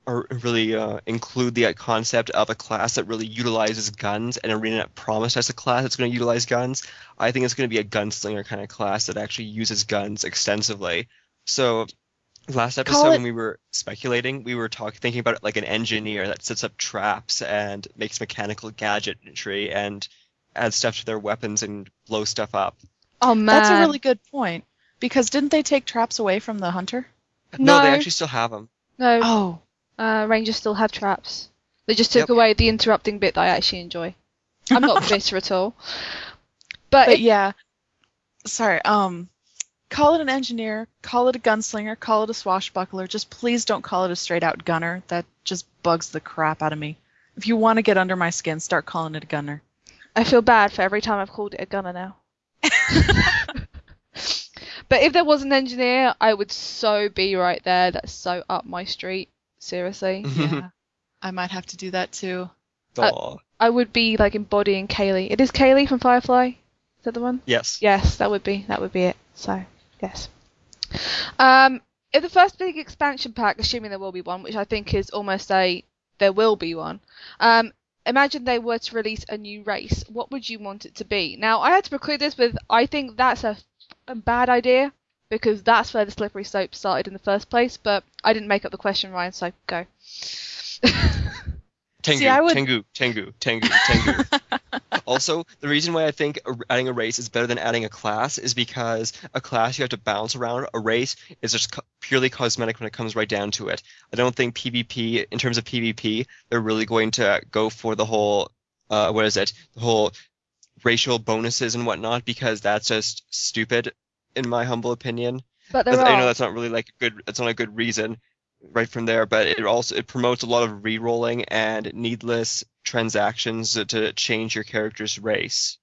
or really uh, include the concept of a class that really utilizes guns and Arena promised us a class that's going to utilize guns, I think it's going to be a gunslinger kind of class that actually uses guns extensively. So last episode it- when we were speculating, we were talking thinking about it like an engineer that sets up traps and makes mechanical gadgetry and adds stuff to their weapons and blow stuff up. Oh man, That's a really good point. Because didn't they take traps away from the hunter? No, they actually still have them. no. Oh, Uh, Rangers still have traps. They just took Yep. away the interrupting bit that I actually enjoy. I'm not bitter at all. But, but it- yeah. Sorry. Um, call it an engineer, call it a gunslinger, call it a swashbuckler. Just please don't call it a straight out gunner. That just bugs the crap out of me. If you want to get under my skin, start calling it a gunner. I feel bad for every time I've called it a gunner now. but if there was an engineer, I would so be right there. That's so up my street. Seriously. Yeah, I might have to do that too. Aw. I would be like embodying Kaylee. It is Kaylee from Firefly. Is that the one? yes. Yes, that would be that would be it. So yes. Um, if the first big expansion pack, assuming there will be one, which I think is almost a there will be one. Um, imagine they were to release a new race. What would you want it to be? Now I had to preclude this with I think that's a, a bad idea because that's where the slippery slope started in the first place. But I didn't make up the question, Ryan. So go. Tengu, See, I would- Tengu, Tengu, Tengu, Tengu. also, the reason why I think adding a race is better than adding a class is because a class you have to bounce around. A race is just co- purely cosmetic when it comes right down to it. I don't think PvP, in terms of PvP, they're really going to go for the whole, uh, what is it, the whole racial bonuses and whatnot because that's just stupid, in my humble opinion. But there That's- I know that's not really like a good. That's not a good reason, right from there. But it also it promotes a lot of re-rolling and needless transactions to, to change your character's race.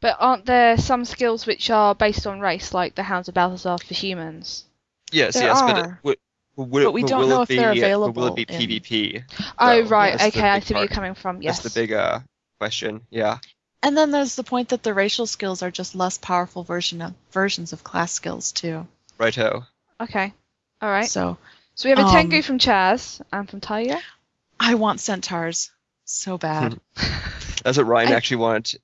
But aren't there some skills which are based on race, like the Hounds of Balthazar for humans? Yes, There yes, but it, are. would, would, But we don't know it if they're be, uh, Will it be in- PvP? Oh So, right, that's okay, I see where you're coming from. Yes. That's the big uh question. Yeah. And then there's the point that the racial skills are just less powerful version of, versions of class skills too. Righto. Okay. All right. So, So we have a um, Tengu from Chaz and from Taya. I want centaurs so bad. That's what Ryan I- actually wanted.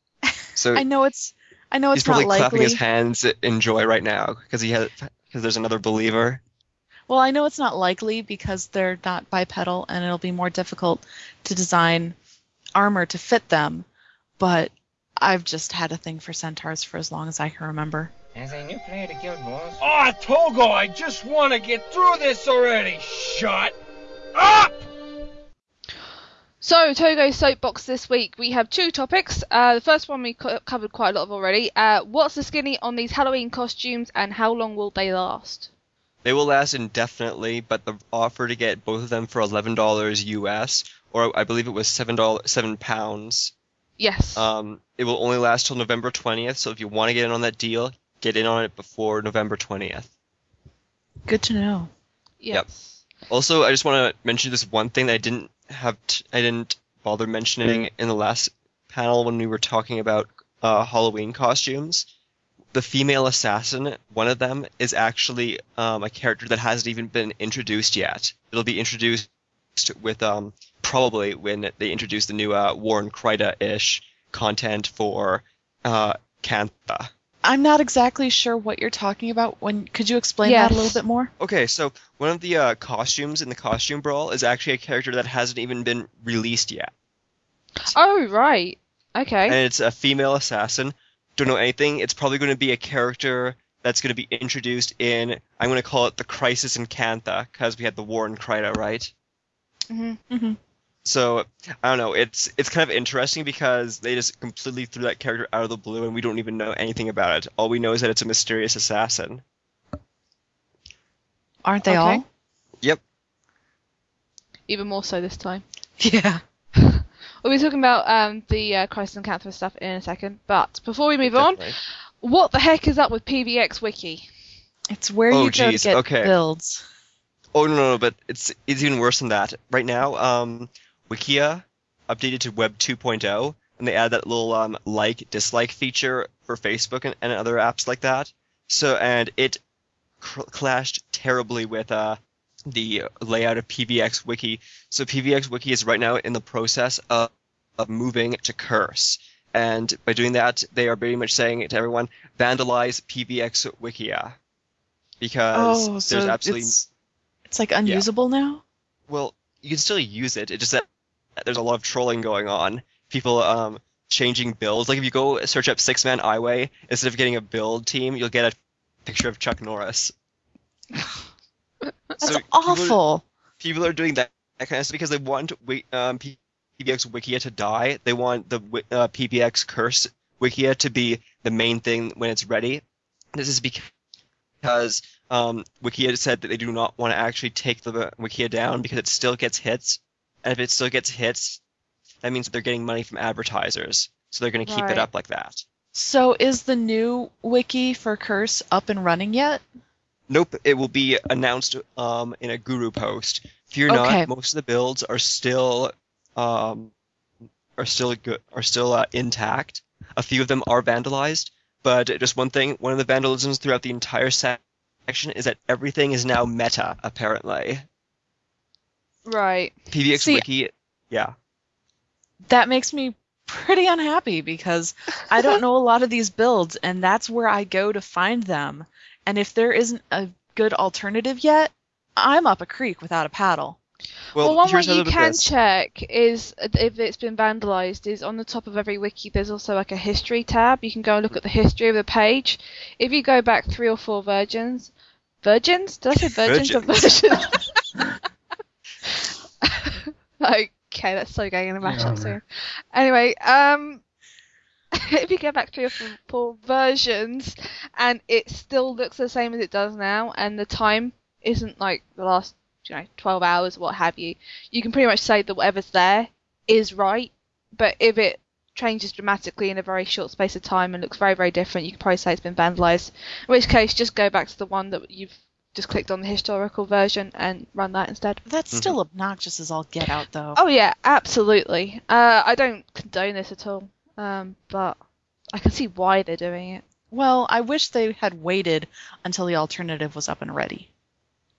So I know it's I know it's not probably clapping likely. his hands in joy right now because he has because there's another believer. Well, I know it's not likely because they're not bipedal and it'll be more difficult to design armor to fit them, but I've just had a thing for centaurs for as long as I can remember. As a new player to Guild Wars, Ah, Togo, I just want to get through this already. Shut up! So Togo's soapbox this week. We have two topics. Uh, the first one we co- covered quite a lot of already. Uh, what's the skinny on these Halloween costumes, and how long will they last? They will last indefinitely, but the offer to get both of them for eleven dollars US, or I believe it was seven dollars, seven pounds. Yes. Um, it will only last till November twentieth. So if you want to get in on that deal, get in on it before November twentieth. Good to know. yes. Also, I just want to mention this one thing that I didn't have, t- I didn't bother mentioning in the last panel when we were talking about uh, Halloween costumes. The female assassin, one of them, is actually um, a character that hasn't even been introduced yet. It'll be introduced with um, probably when they introduce the new uh, War in Kryta-ish content for uh, Cantha. I'm not exactly sure what you're talking about. When could you explain that a little bit more? Okay, so one of the uh, costumes in the costume brawl is actually a character that hasn't even been released yet. Oh right. Okay. and it's a female assassin. Don't know anything. It's probably going to be a character that's going to be introduced in. I'm going to call it the Crisis in Cantha because we had the war in Kryta, right? hmm hmm So I don't know. It's it's kind of interesting because they just completely threw that character out of the blue, and we don't even know anything about it. All we know is that it's a mysterious assassin. Aren't they Okay. all? Yep. Even more so this time. Yeah. We'll be talking about um, the uh, Crisis in Cantha stuff in a second, but before we move on, what the heck is up with PVX Wiki? It's where Oh, you go geez, to get okay. builds. Oh no, no, no, but it's it's even worse than that. Right now, um, Wikia updated to Web 2.0, and they add that little um, like dislike feature for Facebook and, and other apps like that. So and it cr- clashed terribly with uh, the layout of PVX Wiki. So PVX Wiki is right now in the process of, of moving to Curse. And by doing that, they are pretty much saying to everyone, vandalize PVX Wikia. Because Oh, there's absolutely it's it's like unusable now. well, you can still use it. It just that there's a lot of trolling going on. People um changing builds. Like if you go search up Six Man Highway, instead of getting a build team, you'll get a picture of Chuck Norris. That's So people- awful. People are doing that, that kind of stuff because they want um, PVX Wikia to die. They want the uh, PVX Curse Wikia to be the main thing when it's ready. This is because um, Wikia said that they do not want to actually take the Wikia down because it still gets hits, if it still gets hits, that means that they're getting money from advertisers. So they're going to keep Right. it up like that. So is the new wiki for Curse up and running yet? Nope, it will be announced um, in a guru post. Fear Okay. not, most of the builds are still um, are still good, are still uh, intact. A few of them are vandalized, but just one thing, one of the vandalisms throughout the entire section is that everything is now meta, apparently. Right. PVX See- Wiki, yeah. that makes me pretty unhappy because I don't know a lot of these builds, and that's where I go to find them. And if there isn't a good alternative yet, I'm up a creek without a paddle. Well, Well, one way you can this. check is if it's been vandalized is on the top of every wiki. There's also like a history tab. You can go and look at the history of the page. If you go back three or four virgins, virgins? Did I say virgins or virgins? okay, that's so going in a mashup Yeah. soon. Anyway, um, if you go back three or four, versions and it still looks the same as it does now, and the time isn't like the last, you know, 12 hours, what have you, you can pretty much say that whatever's there is right. But if it changes dramatically in a very short space of time and looks very, very different, you can probably say it's been vandalized. In which case, just go back to the one that you've just clicked on the historical version and run that instead. That's still obnoxious as all get out, though. Oh yeah, absolutely. Uh, I don't condone this at all, um, but I can see why they're doing it. Well, I wish they had waited until the alternative was up and ready.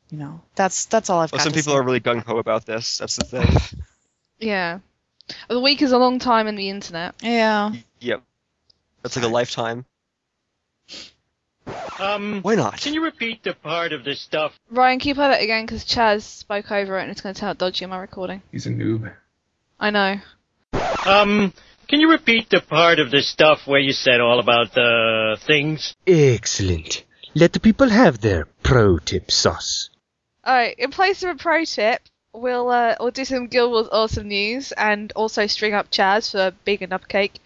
You know, that's that's all I've Well, got. some to people say. are really gung ho about this. That's the thing. Yeah. The week is a long time in the internet. Yeah. yep. That's like a lifetime. Um, Why not? can you repeat the part of the stuff? Ryan, can you play that again? Because Chaz spoke over it and it's going to turn out dodgy on my recording. He's a noob. I know. Um, can you repeat the part of the stuff where you said all about the things? Excellent. Let the people have their pro tip sauce. Alright, in place of a pro tip, we'll uh, we'll do some Guild Wars awesome news and also string up Chaz for big enough cake.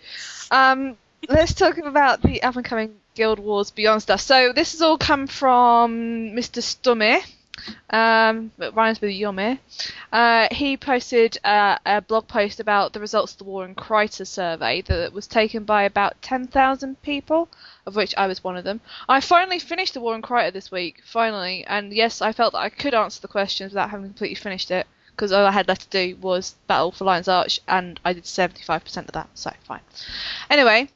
Um, let's talk about the up and coming Guild Wars Beyond stuff. So this has all come from Mr. Stumme. Um, it rhymes with Yome. Uh, he posted uh, a blog post about the results of the War in Kryta survey that was taken by about 10,000 people, of which I was one of them. I finally finished the War in Kryta this week, finally, and yes, I felt that I could answer the questions without having completely finished it, because all I had left to do was Battle for Lion's Arch, and I did 75% of that, so fine. Anyway,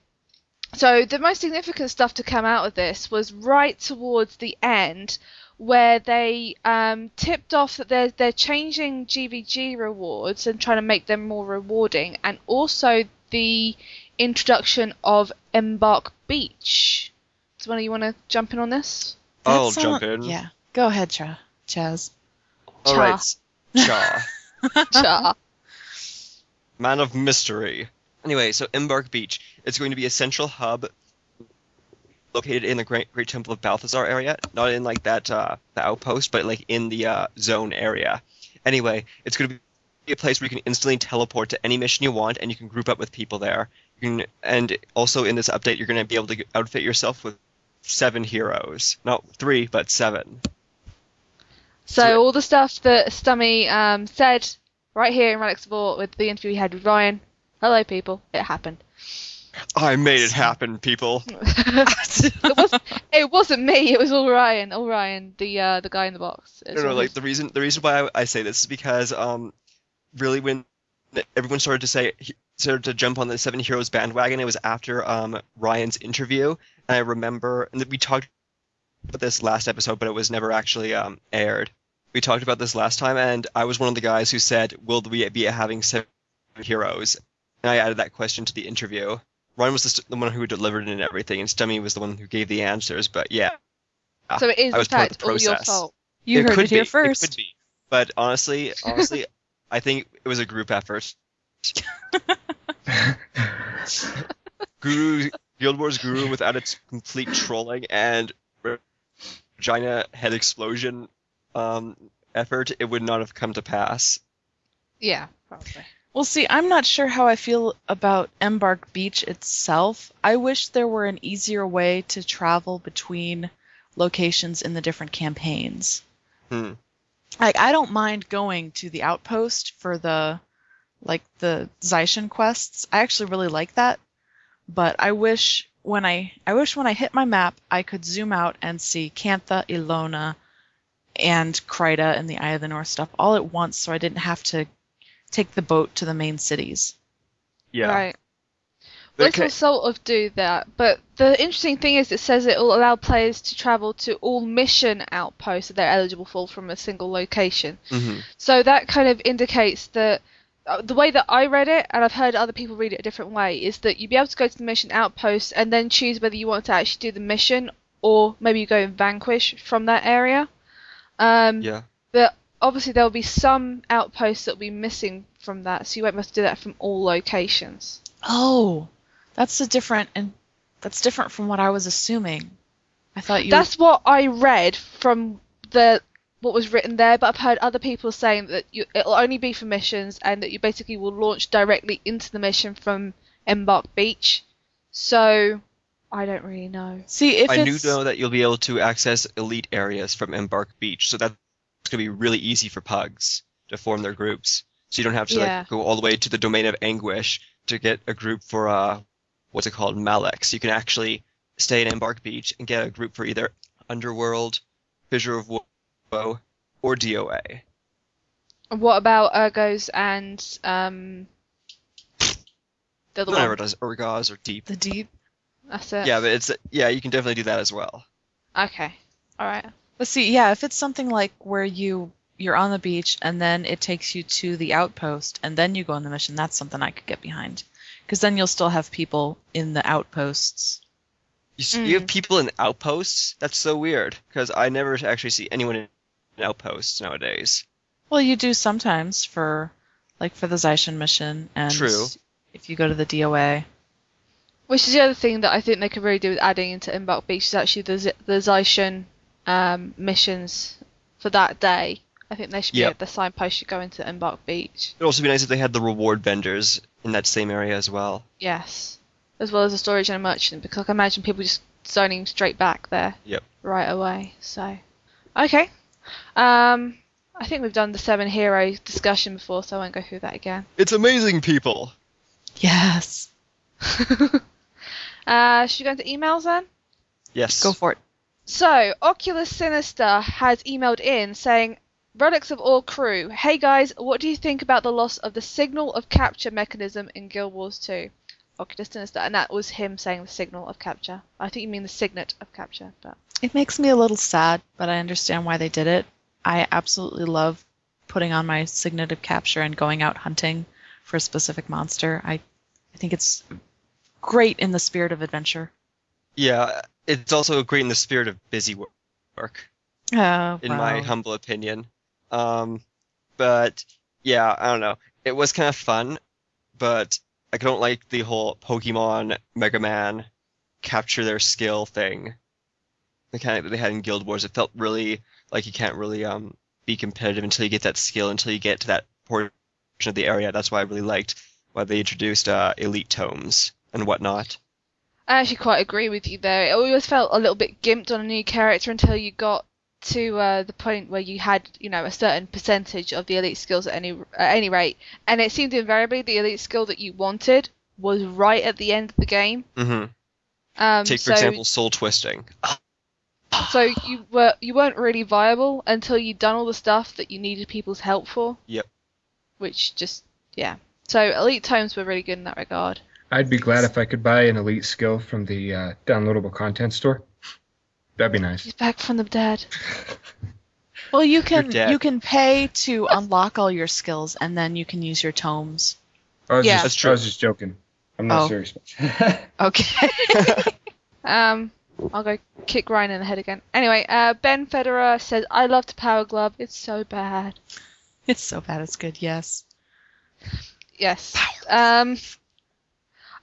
so the most significant stuff to come out of this was right towards the end, where they um, tipped off that they're they're changing GVG rewards and trying to make them more rewarding, and also the introduction of Embark Beach. Does one of you want to jump in on this? I'll That's jump not- in. Yeah. Go ahead, Cha. Chaz. All Cha. right. Cha. Cha. Man of mystery. Anyway, so Embark Beach. It's going to be a central hub located in the Great, Great Temple of Balthazar area. Not in like that uh, the outpost, but like in the uh, zone area. Anyway, it's going to be a place where you can instantly teleport to any mission you want, and you can group up with people there. You can, and also in this update, you're going to be able to outfit yourself with seven heroes. Not three, but seven. So all the stuff that Stumme um, said right here in Relics of Orr with the interview he had with Ryan. Hello, people. It happened. I made it happen, people. it was. It wasn't me. It was all Ryan. All Ryan, the uh, the guy in the box. It's No, no, like the reason the reason why I, I say this is because um, really when everyone started to say started to jump on the Seven Heroes bandwagon, it was after um Ryan's interview, and I remember and we talked about this last episode, but it was never actually um aired. We talked about this last time, and I was one of the guys who said, "Will we be having seven heroes?" And I added that question to the interview. Ryan was the, st- the one who delivered it and everything, and Stumme was the one who gave the answers. But yeah, so it is I was part of the all your process. fault. You it heard could it here be. first. It could be. But honestly, honestly, I think it was a group effort. Guru Guild Wars Guru without its complete trolling and vagina head explosion um, effort, it would not have come to pass. Yeah, probably. Well, see, I'm not sure how I feel about Embark Beach itself. I wish there were an easier way to travel between locations in the different campaigns. Hmm. Like, I don't mind going to the outpost for the, like, the Zaishen quests. I actually really like that. But I wish when I, I wish when I hit my map, I could zoom out and see Cantha, Elona, and Kryta and the Eye of the North stuff all at once so I didn't have to take the boat to the main cities. Yeah. Right. But This will sort of do that, but the interesting thing is it says it will allow players to travel to all mission outposts that they're eligible for from a single location. Mhm. So that kind of indicates that uh, the way that I read it, and I've heard other people read it a different way, is that you'd be able to go to the mission outpost and then choose whether you want to actually do the mission or maybe you go and vanquish from that area. Um, Yeah. But obviously there will be some outposts that will be missing from that, so you won't be able to do that from all locations. Oh, that's a different and that's different from what I was assuming. I thought you. That's what I read from the what was written there, but I've heard other people saying that you, it'll only be for missions and that you basically will launch directly into the mission from Embark Beach. So I don't really know. See if I do it's know that you'll be able to access elite areas from Embark Beach, so that's going to be really easy for pugs to form their groups. So you don't have to Yeah. like go all the way to the domain of anguish to get a group for uh what's it called Mallyx. You can actually stay in Embark Beach and get a group for either Underworld, Fissure of Woe, or DOA. What about Urgoz and um the other Whatever one? does Urgoz or Deep. the deep. That's it. Yeah, but it's yeah, you can definitely do that as well. Okay. All right. But see, yeah, if it's something like where you you're on the beach and then it takes you to the outpost and then you go on the mission, that's something I could get behind. Because then you'll still have people in the outposts. You, s you have Mm. people in outposts. That's so weird because I never actually see anyone in outposts nowadays. Well, you do sometimes for like for the Zaishen mission and True. if you go to the DOA. Which is the other thing that I think they could really do with adding into Embark Beach is actually the Z- the Zaishen um, missions for that day. I think they should be Yep. the signpost should go into Embark Beach. It'd also be nice if they had the reward vendors in that same area as well. Yes, as well as a storage and a merchant, because I can imagine people just zoning straight back there Yep. right away. So, okay. Um, I think we've done the seven hero discussion before, so I won't go through that again. It's amazing, people. Yes. uh, should we go into emails then? Yes. Go for it. So, Oculus Sinister has emailed in saying, Relics of Orr crew, hey guys, what do you think about the loss of the signal of capture mechanism in Guild Wars 2? Oculus Sinister, and that was him saying the signal of capture. I think you mean the signet of capture, but It makes me a little sad, but I understand why they did it. I absolutely love putting on my signet of capture and going out hunting for a specific monster. I, I think it's great in the spirit of adventure. Yeah, it's also great in the spirit of busy work, Oh, in my humble opinion. Um, but yeah, I don't know. It was kind of fun, but I don't like the whole Pokemon Mega Man capture their skill thing. The kind that they had in Guild Wars. It felt really like you can't really um be competitive until you get that skill, until you get to that portion of the area. That's why I really liked why they introduced uh, elite tomes and whatnot. I actually quite agree with you there. It always felt a little bit gimped on a new character until you got to uh, the point where you had, you know, a certain percentage of the elite skills at any at any rate, and it seemed invariably the elite skill that you wanted was right at the end of the game. hmm Um, Take for so, example soul twisting. so you were you weren't really viable until you'd done all the stuff that you needed people's help for. Yep. Which just yeah. So elite tomes were really good in that regard. I'd be glad if I could buy an elite skill from the uh, downloadable content store. That'd be nice. He's back from the dead. Well, you can you can pay to unlock all your skills, and then you can use your tomes. I was, Yeah. just, That's true. I was just joking. I'm not Oh. serious. Okay. Um, I'll go kick Ryan in the head again. Anyway, uh, Ben Federer says, I love the Power Glove. It's so bad. it's so bad. It's good. Yes. Yes. Um,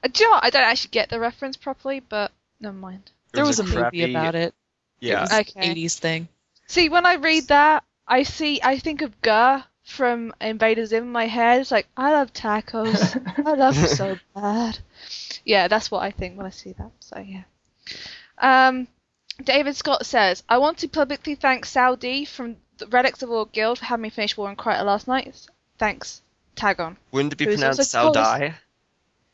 do you know? I don't actually get the reference properly, but never mind. There was, a, crappy- movie about it. Yeah. It was Okay. an 80s thing. See, when I read that, I see, I think of GIR from Invader Zim in my head. It's like, I love tacos. I love them so bad. Yeah, that's what I think when I see that. So yeah. Um, David Scott says, I want to publicly thank Saudi from the Relics of Orr Guild for having me finish War in Kryta last night. Thanks. Tag on. Wouldn't it be Who is pronounced also called- Saudai?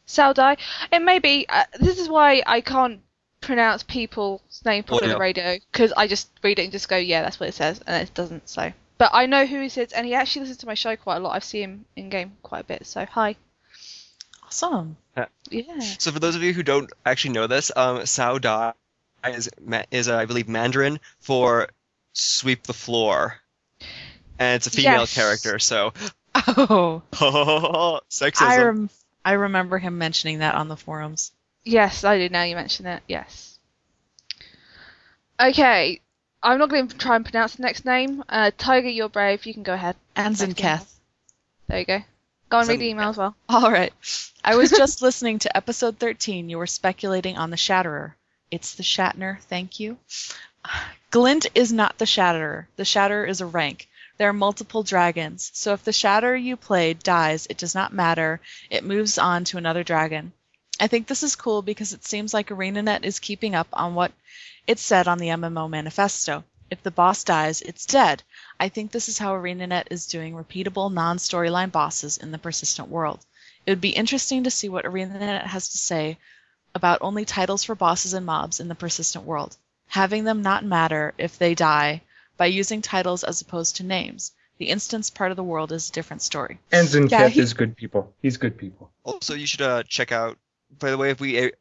Saudi. It may be. Uh, this is why I can't pronounce people's name properly on the radio because I just read it and just go, yeah, that's what it says, and it doesn't. So, but I know who he is, and he actually listens to my show quite a lot. I've seen him in game quite a bit. So, hi. Awesome. Yeah. So for those of you who don't actually know this, um, Sao Dai is is uh, I believe Mandarin for sweep the floor, and it's a female Yes. character. So Oh, sexism. I remember him mentioning that on the forums. Yes, I do now you mention it. Yes. Okay. I'm not going to try and pronounce the next name. Uh, Tiger, you're brave. You can go ahead. Anzenketh. There you go. Go and read the email as well. All right. I was just listening to episode 13. You were speculating on the Shatterer. It's the Shatner. Thank you. Glint is not the Shatterer. The Shatterer is a rank. There are multiple dragons, so if the shatter you played dies, it does not matter. It moves on to another dragon. I think this is cool because it seems like ArenaNet is keeping up on what it said on the MMO manifesto. If the boss dies, it's dead. I think this is how ArenaNet is doing repeatable non-storyline bosses in the persistent world. It would be interesting to see what ArenaNet has to say about only titles for bosses and mobs in the persistent world, having them not matter if they die by using titles as opposed to names. The instance part of the world is a different story. Ensign Yeah, he- is good people. He's good people. Also, you should uh, check out. By the way, if we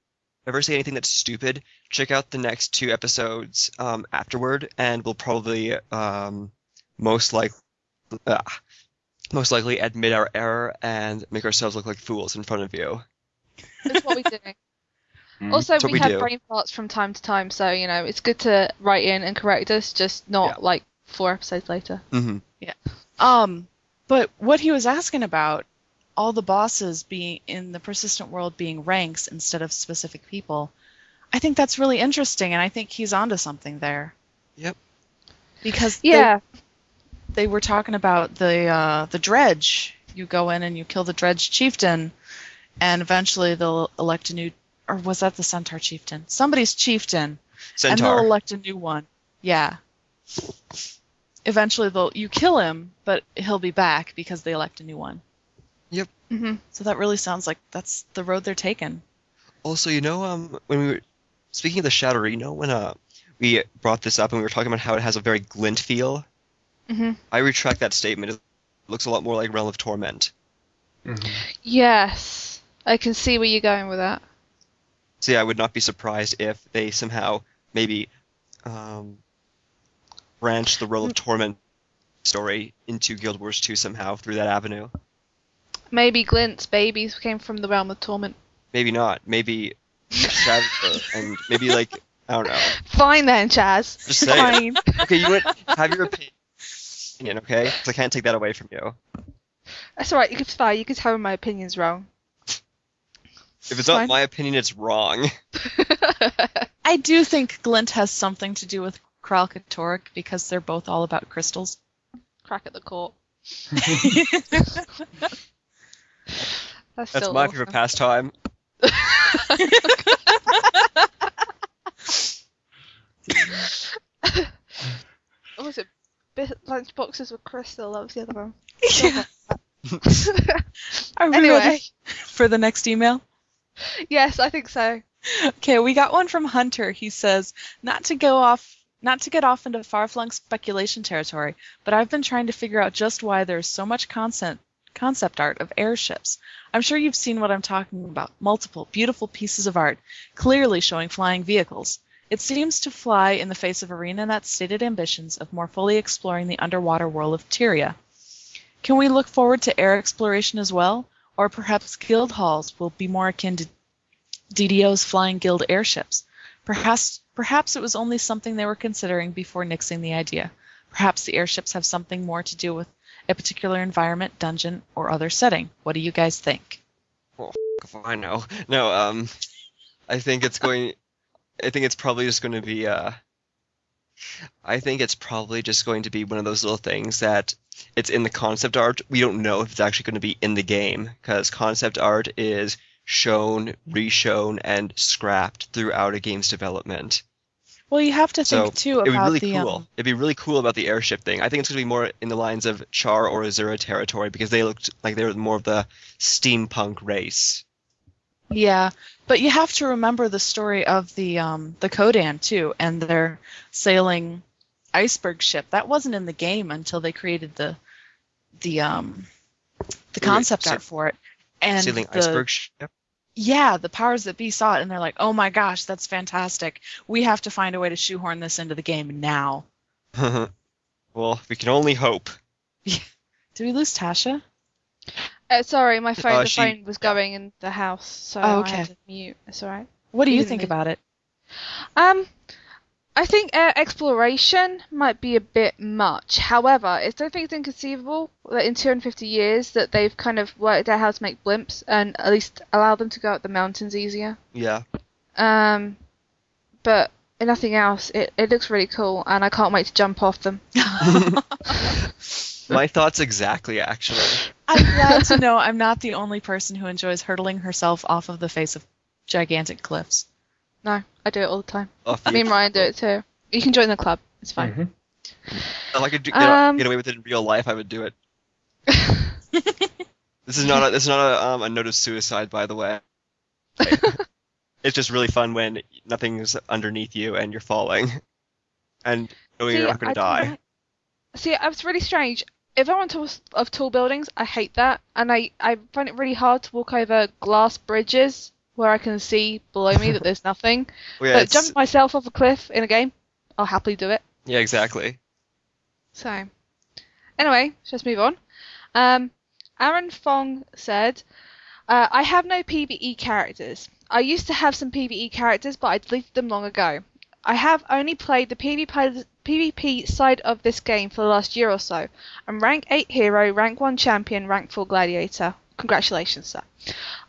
ever say anything that's stupid, check out the next two episodes um, afterward, and we'll probably um, most like uh, most likely admit our error and make ourselves look like fools in front of you. That's what we do. Mm. Also, That's we, we have do. brain farts from time to time, so you know it's good to write in and correct us, just not Yeah. like four episodes later. hmm Um, but what he was asking about, all the bosses being in the persistent world being ranks instead of specific people, I think that's really interesting, and I think he's onto something there. Yep. Because they- Yeah, they were talking about the uh, the dredge. You go in and you kill the dredge chieftain, and eventually they'll elect a new. Or was that the centaur chieftain? Somebody's chieftain, and they'll elect a new one. Yeah. Eventually they'll you kill him, but he'll be back because they elect a new one. Yep. hmm So that really sounds like that's the road they're taking. Also, you know, um, when we were speaking of the Shadow, you know, when uh, we brought this up and we were talking about how it has a very glint feel. hmm I retract that statement. It looks a lot more like Realm of Torment. Mhm. yes, I can see where you're going with that. So yeah, I would not be surprised if they somehow maybe um, branch the Realm of Torment story into Guild Wars 2 somehow through that avenue. Maybe Glint's babies came from the realm of torment. Maybe not. Maybe Shatter and maybe like I don't know. Fine then, Chaz. Just saying. Fine. Okay, you would have your opinion, okay? 'Cause I can't take that away from you. That's alright. You can fine. You can tell me my opinion's wrong. If it's not my opinion, it's wrong. I do think Glint has something to do with Kralkatorrik because they're both all about crystals. Crack at the court. That's, That's my awesome. favorite pastime. What was it? Bi- lunch boxes with crystal. That was the other one. Are we Anyway. ready for the next email? Yes, I think so. Okay, we got one from Hunter. He says, not to go off not to get off into far-flung speculation territory, but I've been trying to figure out just why there's so much concept concept art of airships. I'm sure you've seen what I'm talking about. Multiple beautiful pieces of art, clearly showing flying vehicles. It seems to fly in the face of ArenaNet's stated ambitions of more fully exploring the underwater world of Tyria. Can we look forward to air exploration as well? Or perhaps guild halls will be more akin to DDO's Flying Guild airships. Perhaps, perhaps it was only something they were considering before nixing the idea. Perhaps the airships have something more to do with a particular environment, dungeon, or other setting. What do you guys think? If I know. No, um, I think it's going. I think it's probably just going to be. Uh, I think it's probably just going to be one of those little things that it's in the concept art. We don't know if it's actually going to be in the game because concept art is shown, reshown, and scrapped throughout a game's development. Well, you have to So think too it'd be really the cool. um, It'd be really cool about the airship thing. I think it's going to be more in the lines of Char or Asura territory because they looked like they were more of the steampunk race. Yeah, but you have to remember the story of the um, the Kodan too, and their sailing iceberg ship. That wasn't in the game until they created the the um, the concept so- art for it. and Sailing the, iceberg ship. yeah, the powers that be saw it and they're like, "Oh my gosh, that's fantastic. We have to find a way to shoehorn this into the game now." well, we can only hope. Did we lose Tasha? Uh, sorry, my phone Uh, the she- phone was going in the house, so Oh, I had to mute. It's alright. What do You you think lose- about it? Um, I think uh, exploration might be a bit much. However, I don't think it's inconceivable that in 250 years that they've kind of worked out how to make blimps and at least allow them to go up the mountains easier. Yeah. Um, but nothing else. It it looks really cool, and I can't wait to jump off them. My thoughts exactly, actually. I'm glad to know I'm not the only person who enjoys hurtling herself off of the face of gigantic cliffs. No, I do it all the time. Off Me the- and Ryan do it too. You can join the club. It's fine. Mhm. If I could do, get, Um, get away with it in real life, I would do it. This is not a this is not a um a note of suicide, by the way. it's just really fun when nothing's underneath you and you're falling, and knowing you're not going to don't die. like- See, it's really strange. If I'm on top of tall buildings, I hate that, and I, I find it really hard to walk over glass bridges where I can see below me that there's nothing. Well, yeah, but it's- jump myself off a cliff in a game, I'll happily do it. yeah, exactly. So, anyway, let's move on. Um, Aaron Fong said, uh, I have no PvE characters. I used to have some PvE characters, but I deleted them long ago. I have only played the PvP, PvP side of this game for the last year or so. I'm rank 8 hero, rank 1 champion, rank 4 gladiator. Congratulations, sir.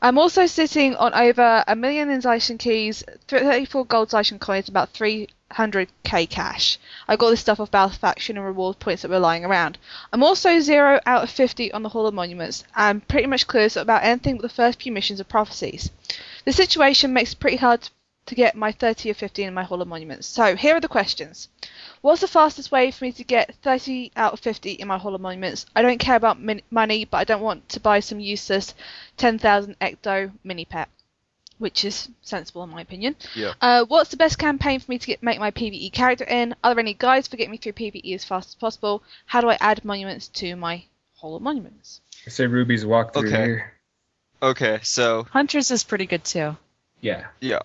I'm also sitting on over a million in Zaishen keys, 34 gold Zaishen coins, about 300k cash. I got this stuff off Battle Faction and reward points that were lying around. I'm also 0 out of 50 on the Hall of Monuments. I'm pretty much clueless about anything but the first few missions of Prophecies. The situation makes it pretty hard to get my 30 or 50 in my Hall of Monuments. So here are the questions. What's the fastest way for me to get 30 out of 50 in my Hall of Monuments? I don't care about min- money, but I don't want to buy some useless 10,000 Ecto mini pet, which is sensible in my opinion. Yeah. Uh, what's the best campaign for me to get make my PVE character in? Are there any guides for getting me through PVE as fast as possible? How do I add monuments to my Hall of Monuments? I say Ruby's walk through Okay. here. Okay, so Hunters is pretty good too. Yeah. yeah.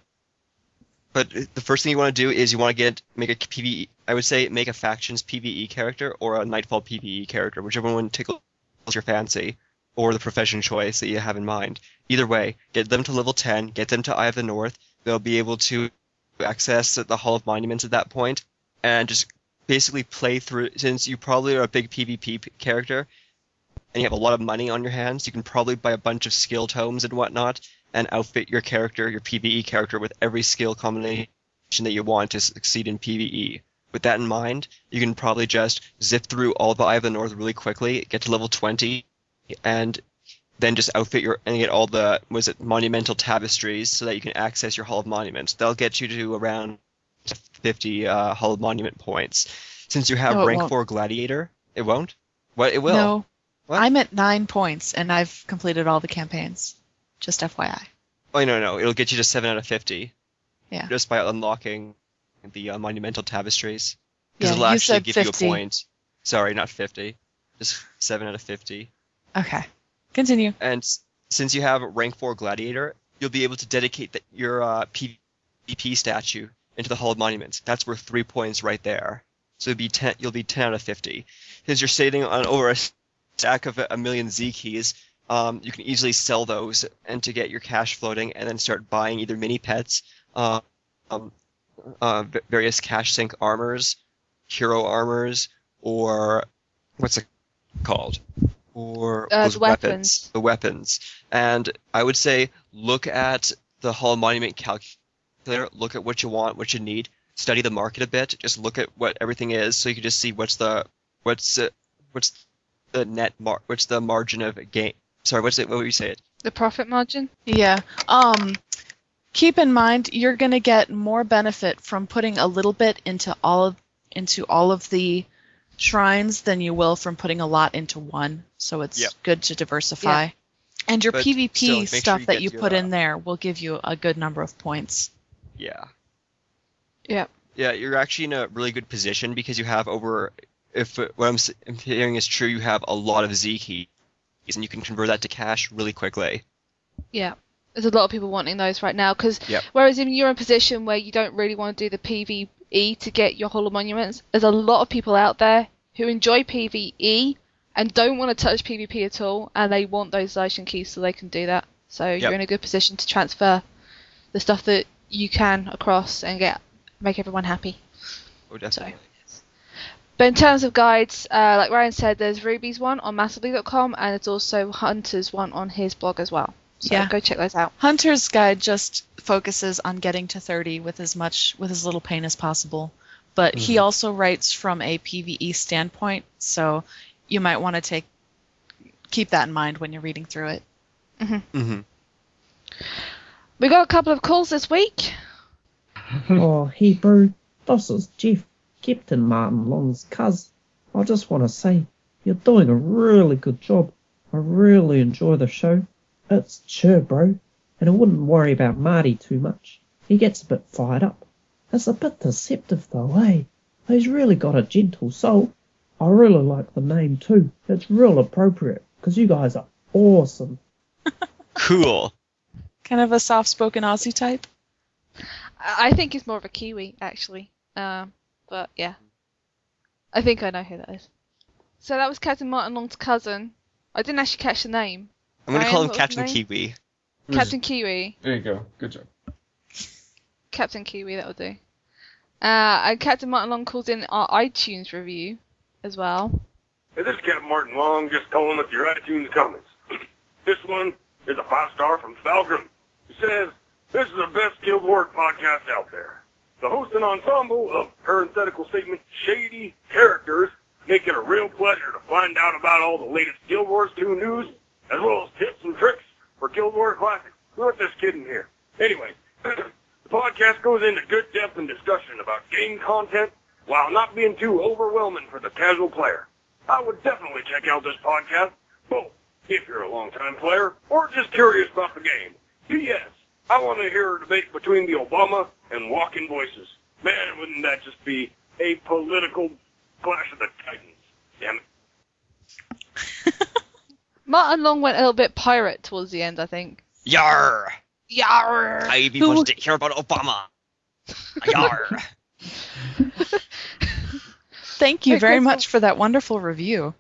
But the first thing you want to do is you want to get make a PVE. I would say make a factions PVE character or a Nightfall PVE character, whichever one tickles your fancy, or the profession choice that you have in mind. Either way, get them to level 10, get them to Eye of the North. They'll be able to access the Hall of Monuments at that point, and just basically play through. Since you probably are a big PvP character, and you have a lot of money on your hands, you can probably buy a bunch of skill tomes and whatnot, and outfit your character, your PvE character, with every skill combination that you want to succeed in PvE. With that in mind, you can probably just zip through all the Eye of the North really quickly, get to level 20, and then just outfit your and get all the was it monumental tapestries so that you can access your Hall of Monuments. They'll get you to around 50 uh, Hall of Monument points. Since you have No, rank won't. 4 Gladiator, it won't. What it will? No, What? I'm at nine points and I've completed all the campaigns. Just FYI. Oh no no, it'll get you to 7 out of 50. Yeah. Just by unlocking the uh, monumental tapestries. Because Yeah, it'll actually give 50. you a point. Sorry, not 50. Just 7 out of 50. Okay. Continue. And since you have rank 4 gladiator, you'll be able to dedicate the, your uh, PvP statue into the Hall of Monuments. That's worth 3 points right there. So it'll be 10, you'll be 10 out of 50. Since you're sitting on over a stack of a, million Z keys, um, you can easily sell those and to get your cash floating and then start buying either mini pets, uh, um, uh, various cash sink armors, hero armors, or what's it called? Or Uh, those the weapons. weapons. The weapons. And I would say look at the Hall Monument calculator, look at what you want, what you need, study the market a bit, just look at what everything is so you can just see what's the what's uh, what's the net mar- what's the margin of gain. Sorry, what's it? What would you say it? The profit margin? Yeah. Um keep in mind you're going to get more benefit from putting a little bit into all of into all of the shrines than you will from putting a lot into one. So it's Yep. good to diversify. And your But PvP still, make sure stuff you that you put in there will give you a good number of points. Yeah. Yeah. Yeah, you're actually in a really good position because you have over, if what I'm hearing is true, you have a lot of Z keys, and you can convert that to cash really quickly. Yeah. There's a lot of people wanting those right now because Yep. whereas if you're in a position where you don't really want to do the PvE to get your Hall of Monuments, there's a lot of people out there who enjoy PvE and don't want to touch PvP at all, and they want those Zaishen keys so they can do that. So you're in a good position to transfer the stuff that you can across and get make everyone happy. Oh, definitely. But in terms of guides, uh, like Ryan said, there's Ruby's one on massively.com and it's also Hunter's one on his blog as well. So Yeah. go check those out. Hunter's guide just focuses on getting to 30 with as much with as little pain as possible. But he Mhm. also writes from a PvE standpoint, so you might want to take keep that in mind when you're reading through it. Mm-hmm. We got a couple of calls this week. oh, hey, bro. This is Jeff, Captain Martin Long's cuz. I just want to say, you're doing a really good job. I really enjoy the show. It's chill, bro, and I wouldn't worry about Marty too much. He gets a bit fired up. It's a bit deceptive, though, eh? He's really got a gentle soul. I really like the name, too. It's real appropriate, 'cause you guys are awesome. Cool. Kind of a soft-spoken Aussie type. I I think he's more of a Kiwi, actually. Um, but yeah. I think I know who that is. So that was Captain Martin Long's cousin. I didn't actually catch the name. I'm gonna call him what was the Captain? Kiwi. Captain Kiwi. There you go. Good job. Captain Kiwi, that'll do. Uh, and Captain Martin Long calls in our iTunes review as well. Hey, this is Captain Martin Long, just calling with your iTunes comments. this one is a five star from Falcon. He says, This is the best Guild Wars podcast out there. The host and ensemble of parenthetical statement shady characters make it a real pleasure to find out about all the latest Guild Wars 2 news, as well as tips and tricks for Guild Wars Classic. Let this kid in here. Anyway, the podcast goes into good depth and discussion about game content while not being too overwhelming for the casual player. I would definitely check out this podcast, both if you're a longtime player or just curious about the game. P.S. I want to hear a debate between the Obama and Walking Voices. Man, wouldn't that just be a political clash of the titans? Damn it. Martin Long went a little bit pirate towards the end, I think. Yar! Yarr! I be wants to hear about Obama. Yar! Thank you Okay, very much for that wonderful review.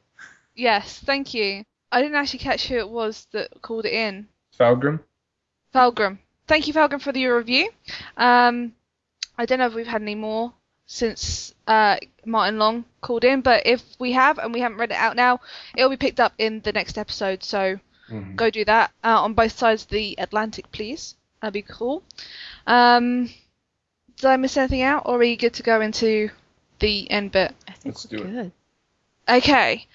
Yes, thank you. I didn't actually catch who it was that called it in. Falgrim. Falgrim. Thank you, Falgrim, for the review. Um, I don't know if we've had any more since uh, Martin Long called in, but if we have and we haven't read it out now, it'll be picked up in the next episode. So Mhm. go do that uh, on both sides of the Atlantic, please. That'd be cool. Um, did I miss anything out, or are you good to go into the end bit? I think Let's we're do it. Okay.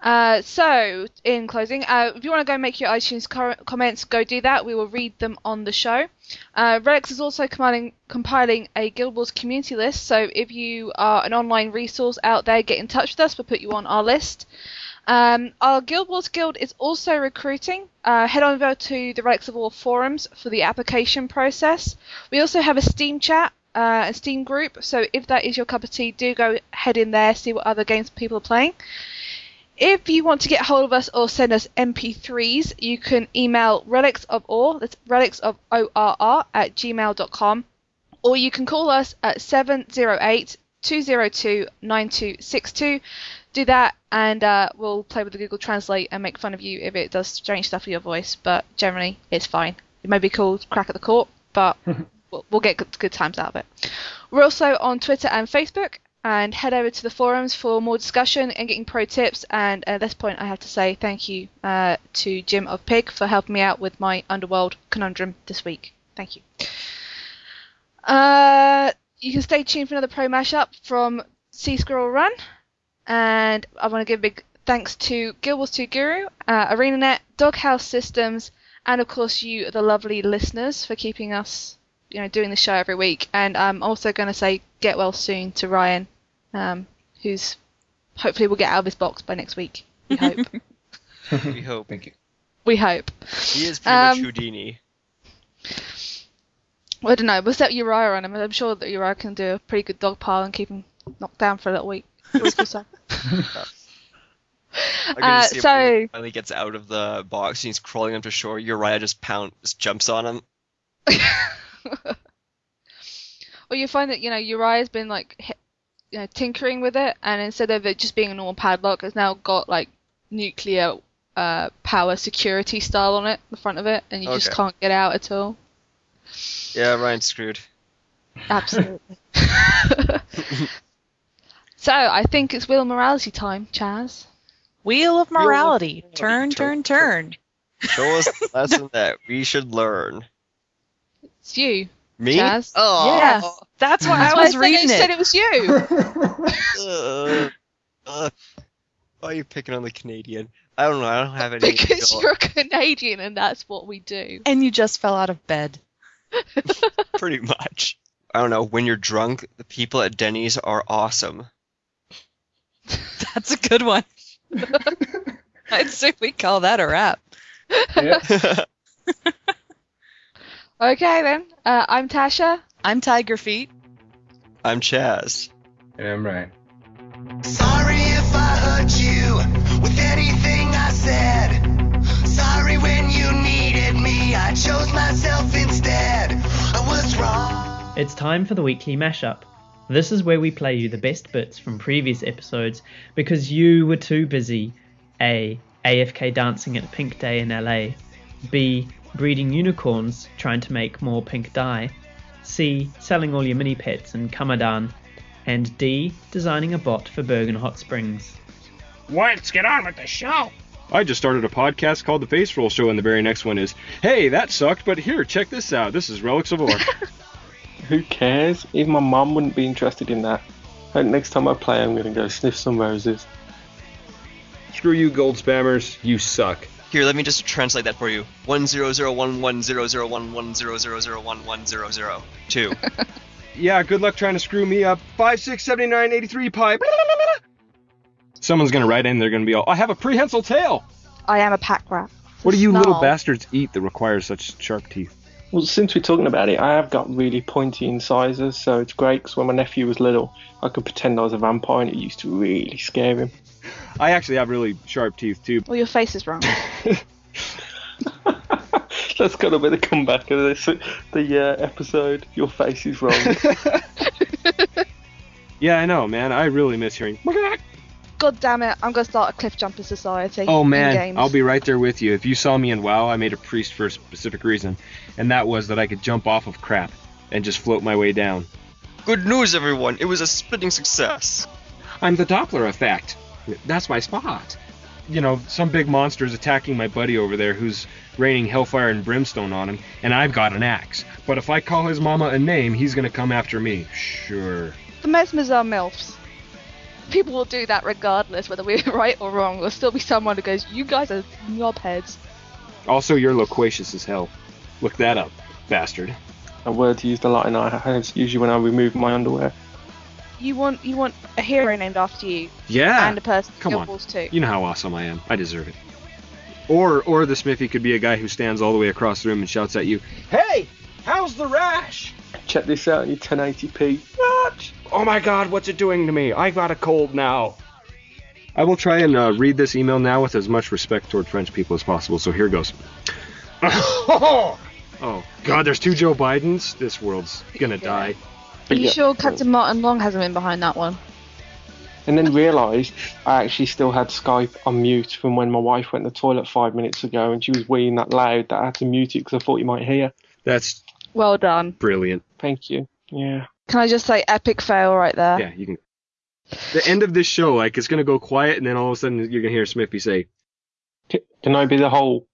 Uh, so, in closing, uh, if you want to go make your iTunes cor- comments, go do that. We will read them on the show. Uh, is also compiling, compiling a Guild Wars community list, so if you are an online resource out there, get in touch with us. We'll put you on our list. Um, our Guild Wars Guild is also recruiting. Uh, head on over to the Relics of Orr forums for the application process. We also have a Steam chat, uh, a Steam group, so if that is your cup of tea, do go head in there, see what other games people are playing. If you want to get hold of us or send us MP3s, you can email relics of orr that's relics of orr at gmail.com, or you can call us at 708 202 9262. Do that, and uh, we'll play with the Google Translate and make fun of you if it does strange stuff with your voice. But generally, it's fine. It may be called crack at the court, but we'll, we'll get good, good times out of it. We're also on Twitter and Facebook, and head over to the forums for more discussion and getting pro tips. And at this point, I have to say thank you uh, to Jim of Pig for helping me out with my Underworld conundrum this week. Thank you. Uh, you can stay tuned for another pro mashup from Sea Squirrel Run. And I want to give a big thanks to Guild Wars 2 Guru, uh, ArenaNet, Doghouse Systems, and of course you, the lovely listeners, for keeping us, you know, doing the show every week. And I'm also going to say get well soon to Ryan, um, who's hopefully will get out of his box by next week. We hope. we hope. Thank you. we hope. He is pretty Um, much Houdini. Well, I don't know. We'll set Uriah on him. I'm sure that Uriah can do a pretty good dog pile and keep him knocked down for a little week. week or so. Uh, just see him so- when he finally gets out of the box and he's crawling up to shore. Uriah just pound, just jumps on him. Well, you find that you know Uriah's been like hi- you know, tinkering with it, and instead of it just being a normal padlock, it's now got like nuclear uh, power security style on it, the front of it, and you just can't get out at all. Yeah, Ryan's screwed. Absolutely. so I think it's Wheel of Morality time, Chaz. Wheel of Wheel of morality. Turn, Turn, turn, turn. Show us the lesson that we should learn. It's you, Me? Chaz. Oh. Yeah. That's why That's I why was said reading it, said it. it was you. Uh, uh, why are you picking on the Canadian? I don't know. I don't have any. because you're Canadian and that's what we do. And you just fell out of bed. Pretty much. I don't know. When you're drunk, the people at Denny's are awesome. That's a good one. I'd say we call that a wrap. Okay then. Uh, I'm Tasha. I'm Tiger Feet. I'm Chaz. And I'm Ryan. Sorry if I hurt you with anything I said. Sorry when you needed me, I chose myself instead. I was wrong. It's time for the weekly mashup. This is where we play you the best bits from previous episodes because you were too busy A. AFK dancing at Pink Day in LA, B. breeding unicorns trying to make more pink dye, C. selling all your mini pets in Kamadan, and D. designing a bot for Bergen Hot Springs. Let's get on with the show. I just started a podcast called The Face Roll Show, and the very next one is, Hey, that sucked, but here, check this out. This is Relics of Orr. Who cares? Even my mum wouldn't be interested in that. Like, next time I play, I'm gonna go sniff some roses. Screw you, gold spammers. You suck. Here, let me just translate that for you. One zero zero one one zero zero one one zero zero zero one one zero zero two. Yeah, good luck trying to screw me up. 5, 6, 79, 83 pi. Someone's gonna write in, they're gonna be all, I have a prehensile tail. I am a pack rat. What do you little bastards eat that requires such sharp teeth? Well, since we're talking about it, I have got really pointy incisors, so it's great because when my nephew was little, I could pretend I was a vampire and it used to really scare him. I actually have really sharp teeth too. Well, your face is wrong. That's got to be the comeback of this the uh, episode. Your face is wrong. Yeah, I know, man. I really miss hearing. God damn it! I'm gonna start a cliff jumper society. Oh man. I'll be right there with you. If you saw me in WoW, I made a priest for a specific reason, and that was that I could jump off of crap and just float my way down. Good news, everyone! It was a splitting success. I'm the Doppler effect. That's my spot. You know, some big monster is attacking my buddy over there who's raining hellfire and brimstone on him, and I've got an axe. But if I call his mama a name, he's gonna come after me. Sure. The Mesmers are MILFs. People will do that regardless whether we're right or wrong. There'll still be someone who goes, You guys are knobheads. Also, you're loquacious as hell. Look that up, bastard. a word used a lot in our house, usually when I remove my underwear. You want you want a hero named after you. Yeah. And a person Come who on. kills too. You know how awesome I am. I deserve it. Or, or the smithy could be a guy who stands all the way across the room and shouts at you, "Hey, how's the rash?" Check this out in your 1080p. What? Oh my God, what's it doing to me? I got a cold now. I will try and uh, read this email now with as much respect toward French people as possible. So here goes. oh God, there's two Joe Bidens. This world's gonna die. Are you Yeah. sure Captain Martin Long hasn't been behind that one? And then realised I actually still had Skype on mute from when my wife went to the toilet five minutes ago and she was weeing that loud that I had to mute it because I thought you might hear. That's Well done. brilliant. Thank you. Yeah. Can I just say epic fail right there? Yeah, you can. The end of this show, like, it's gonna go quiet, and then all of a sudden you're gonna hear Smithy say, C- Can I be the whole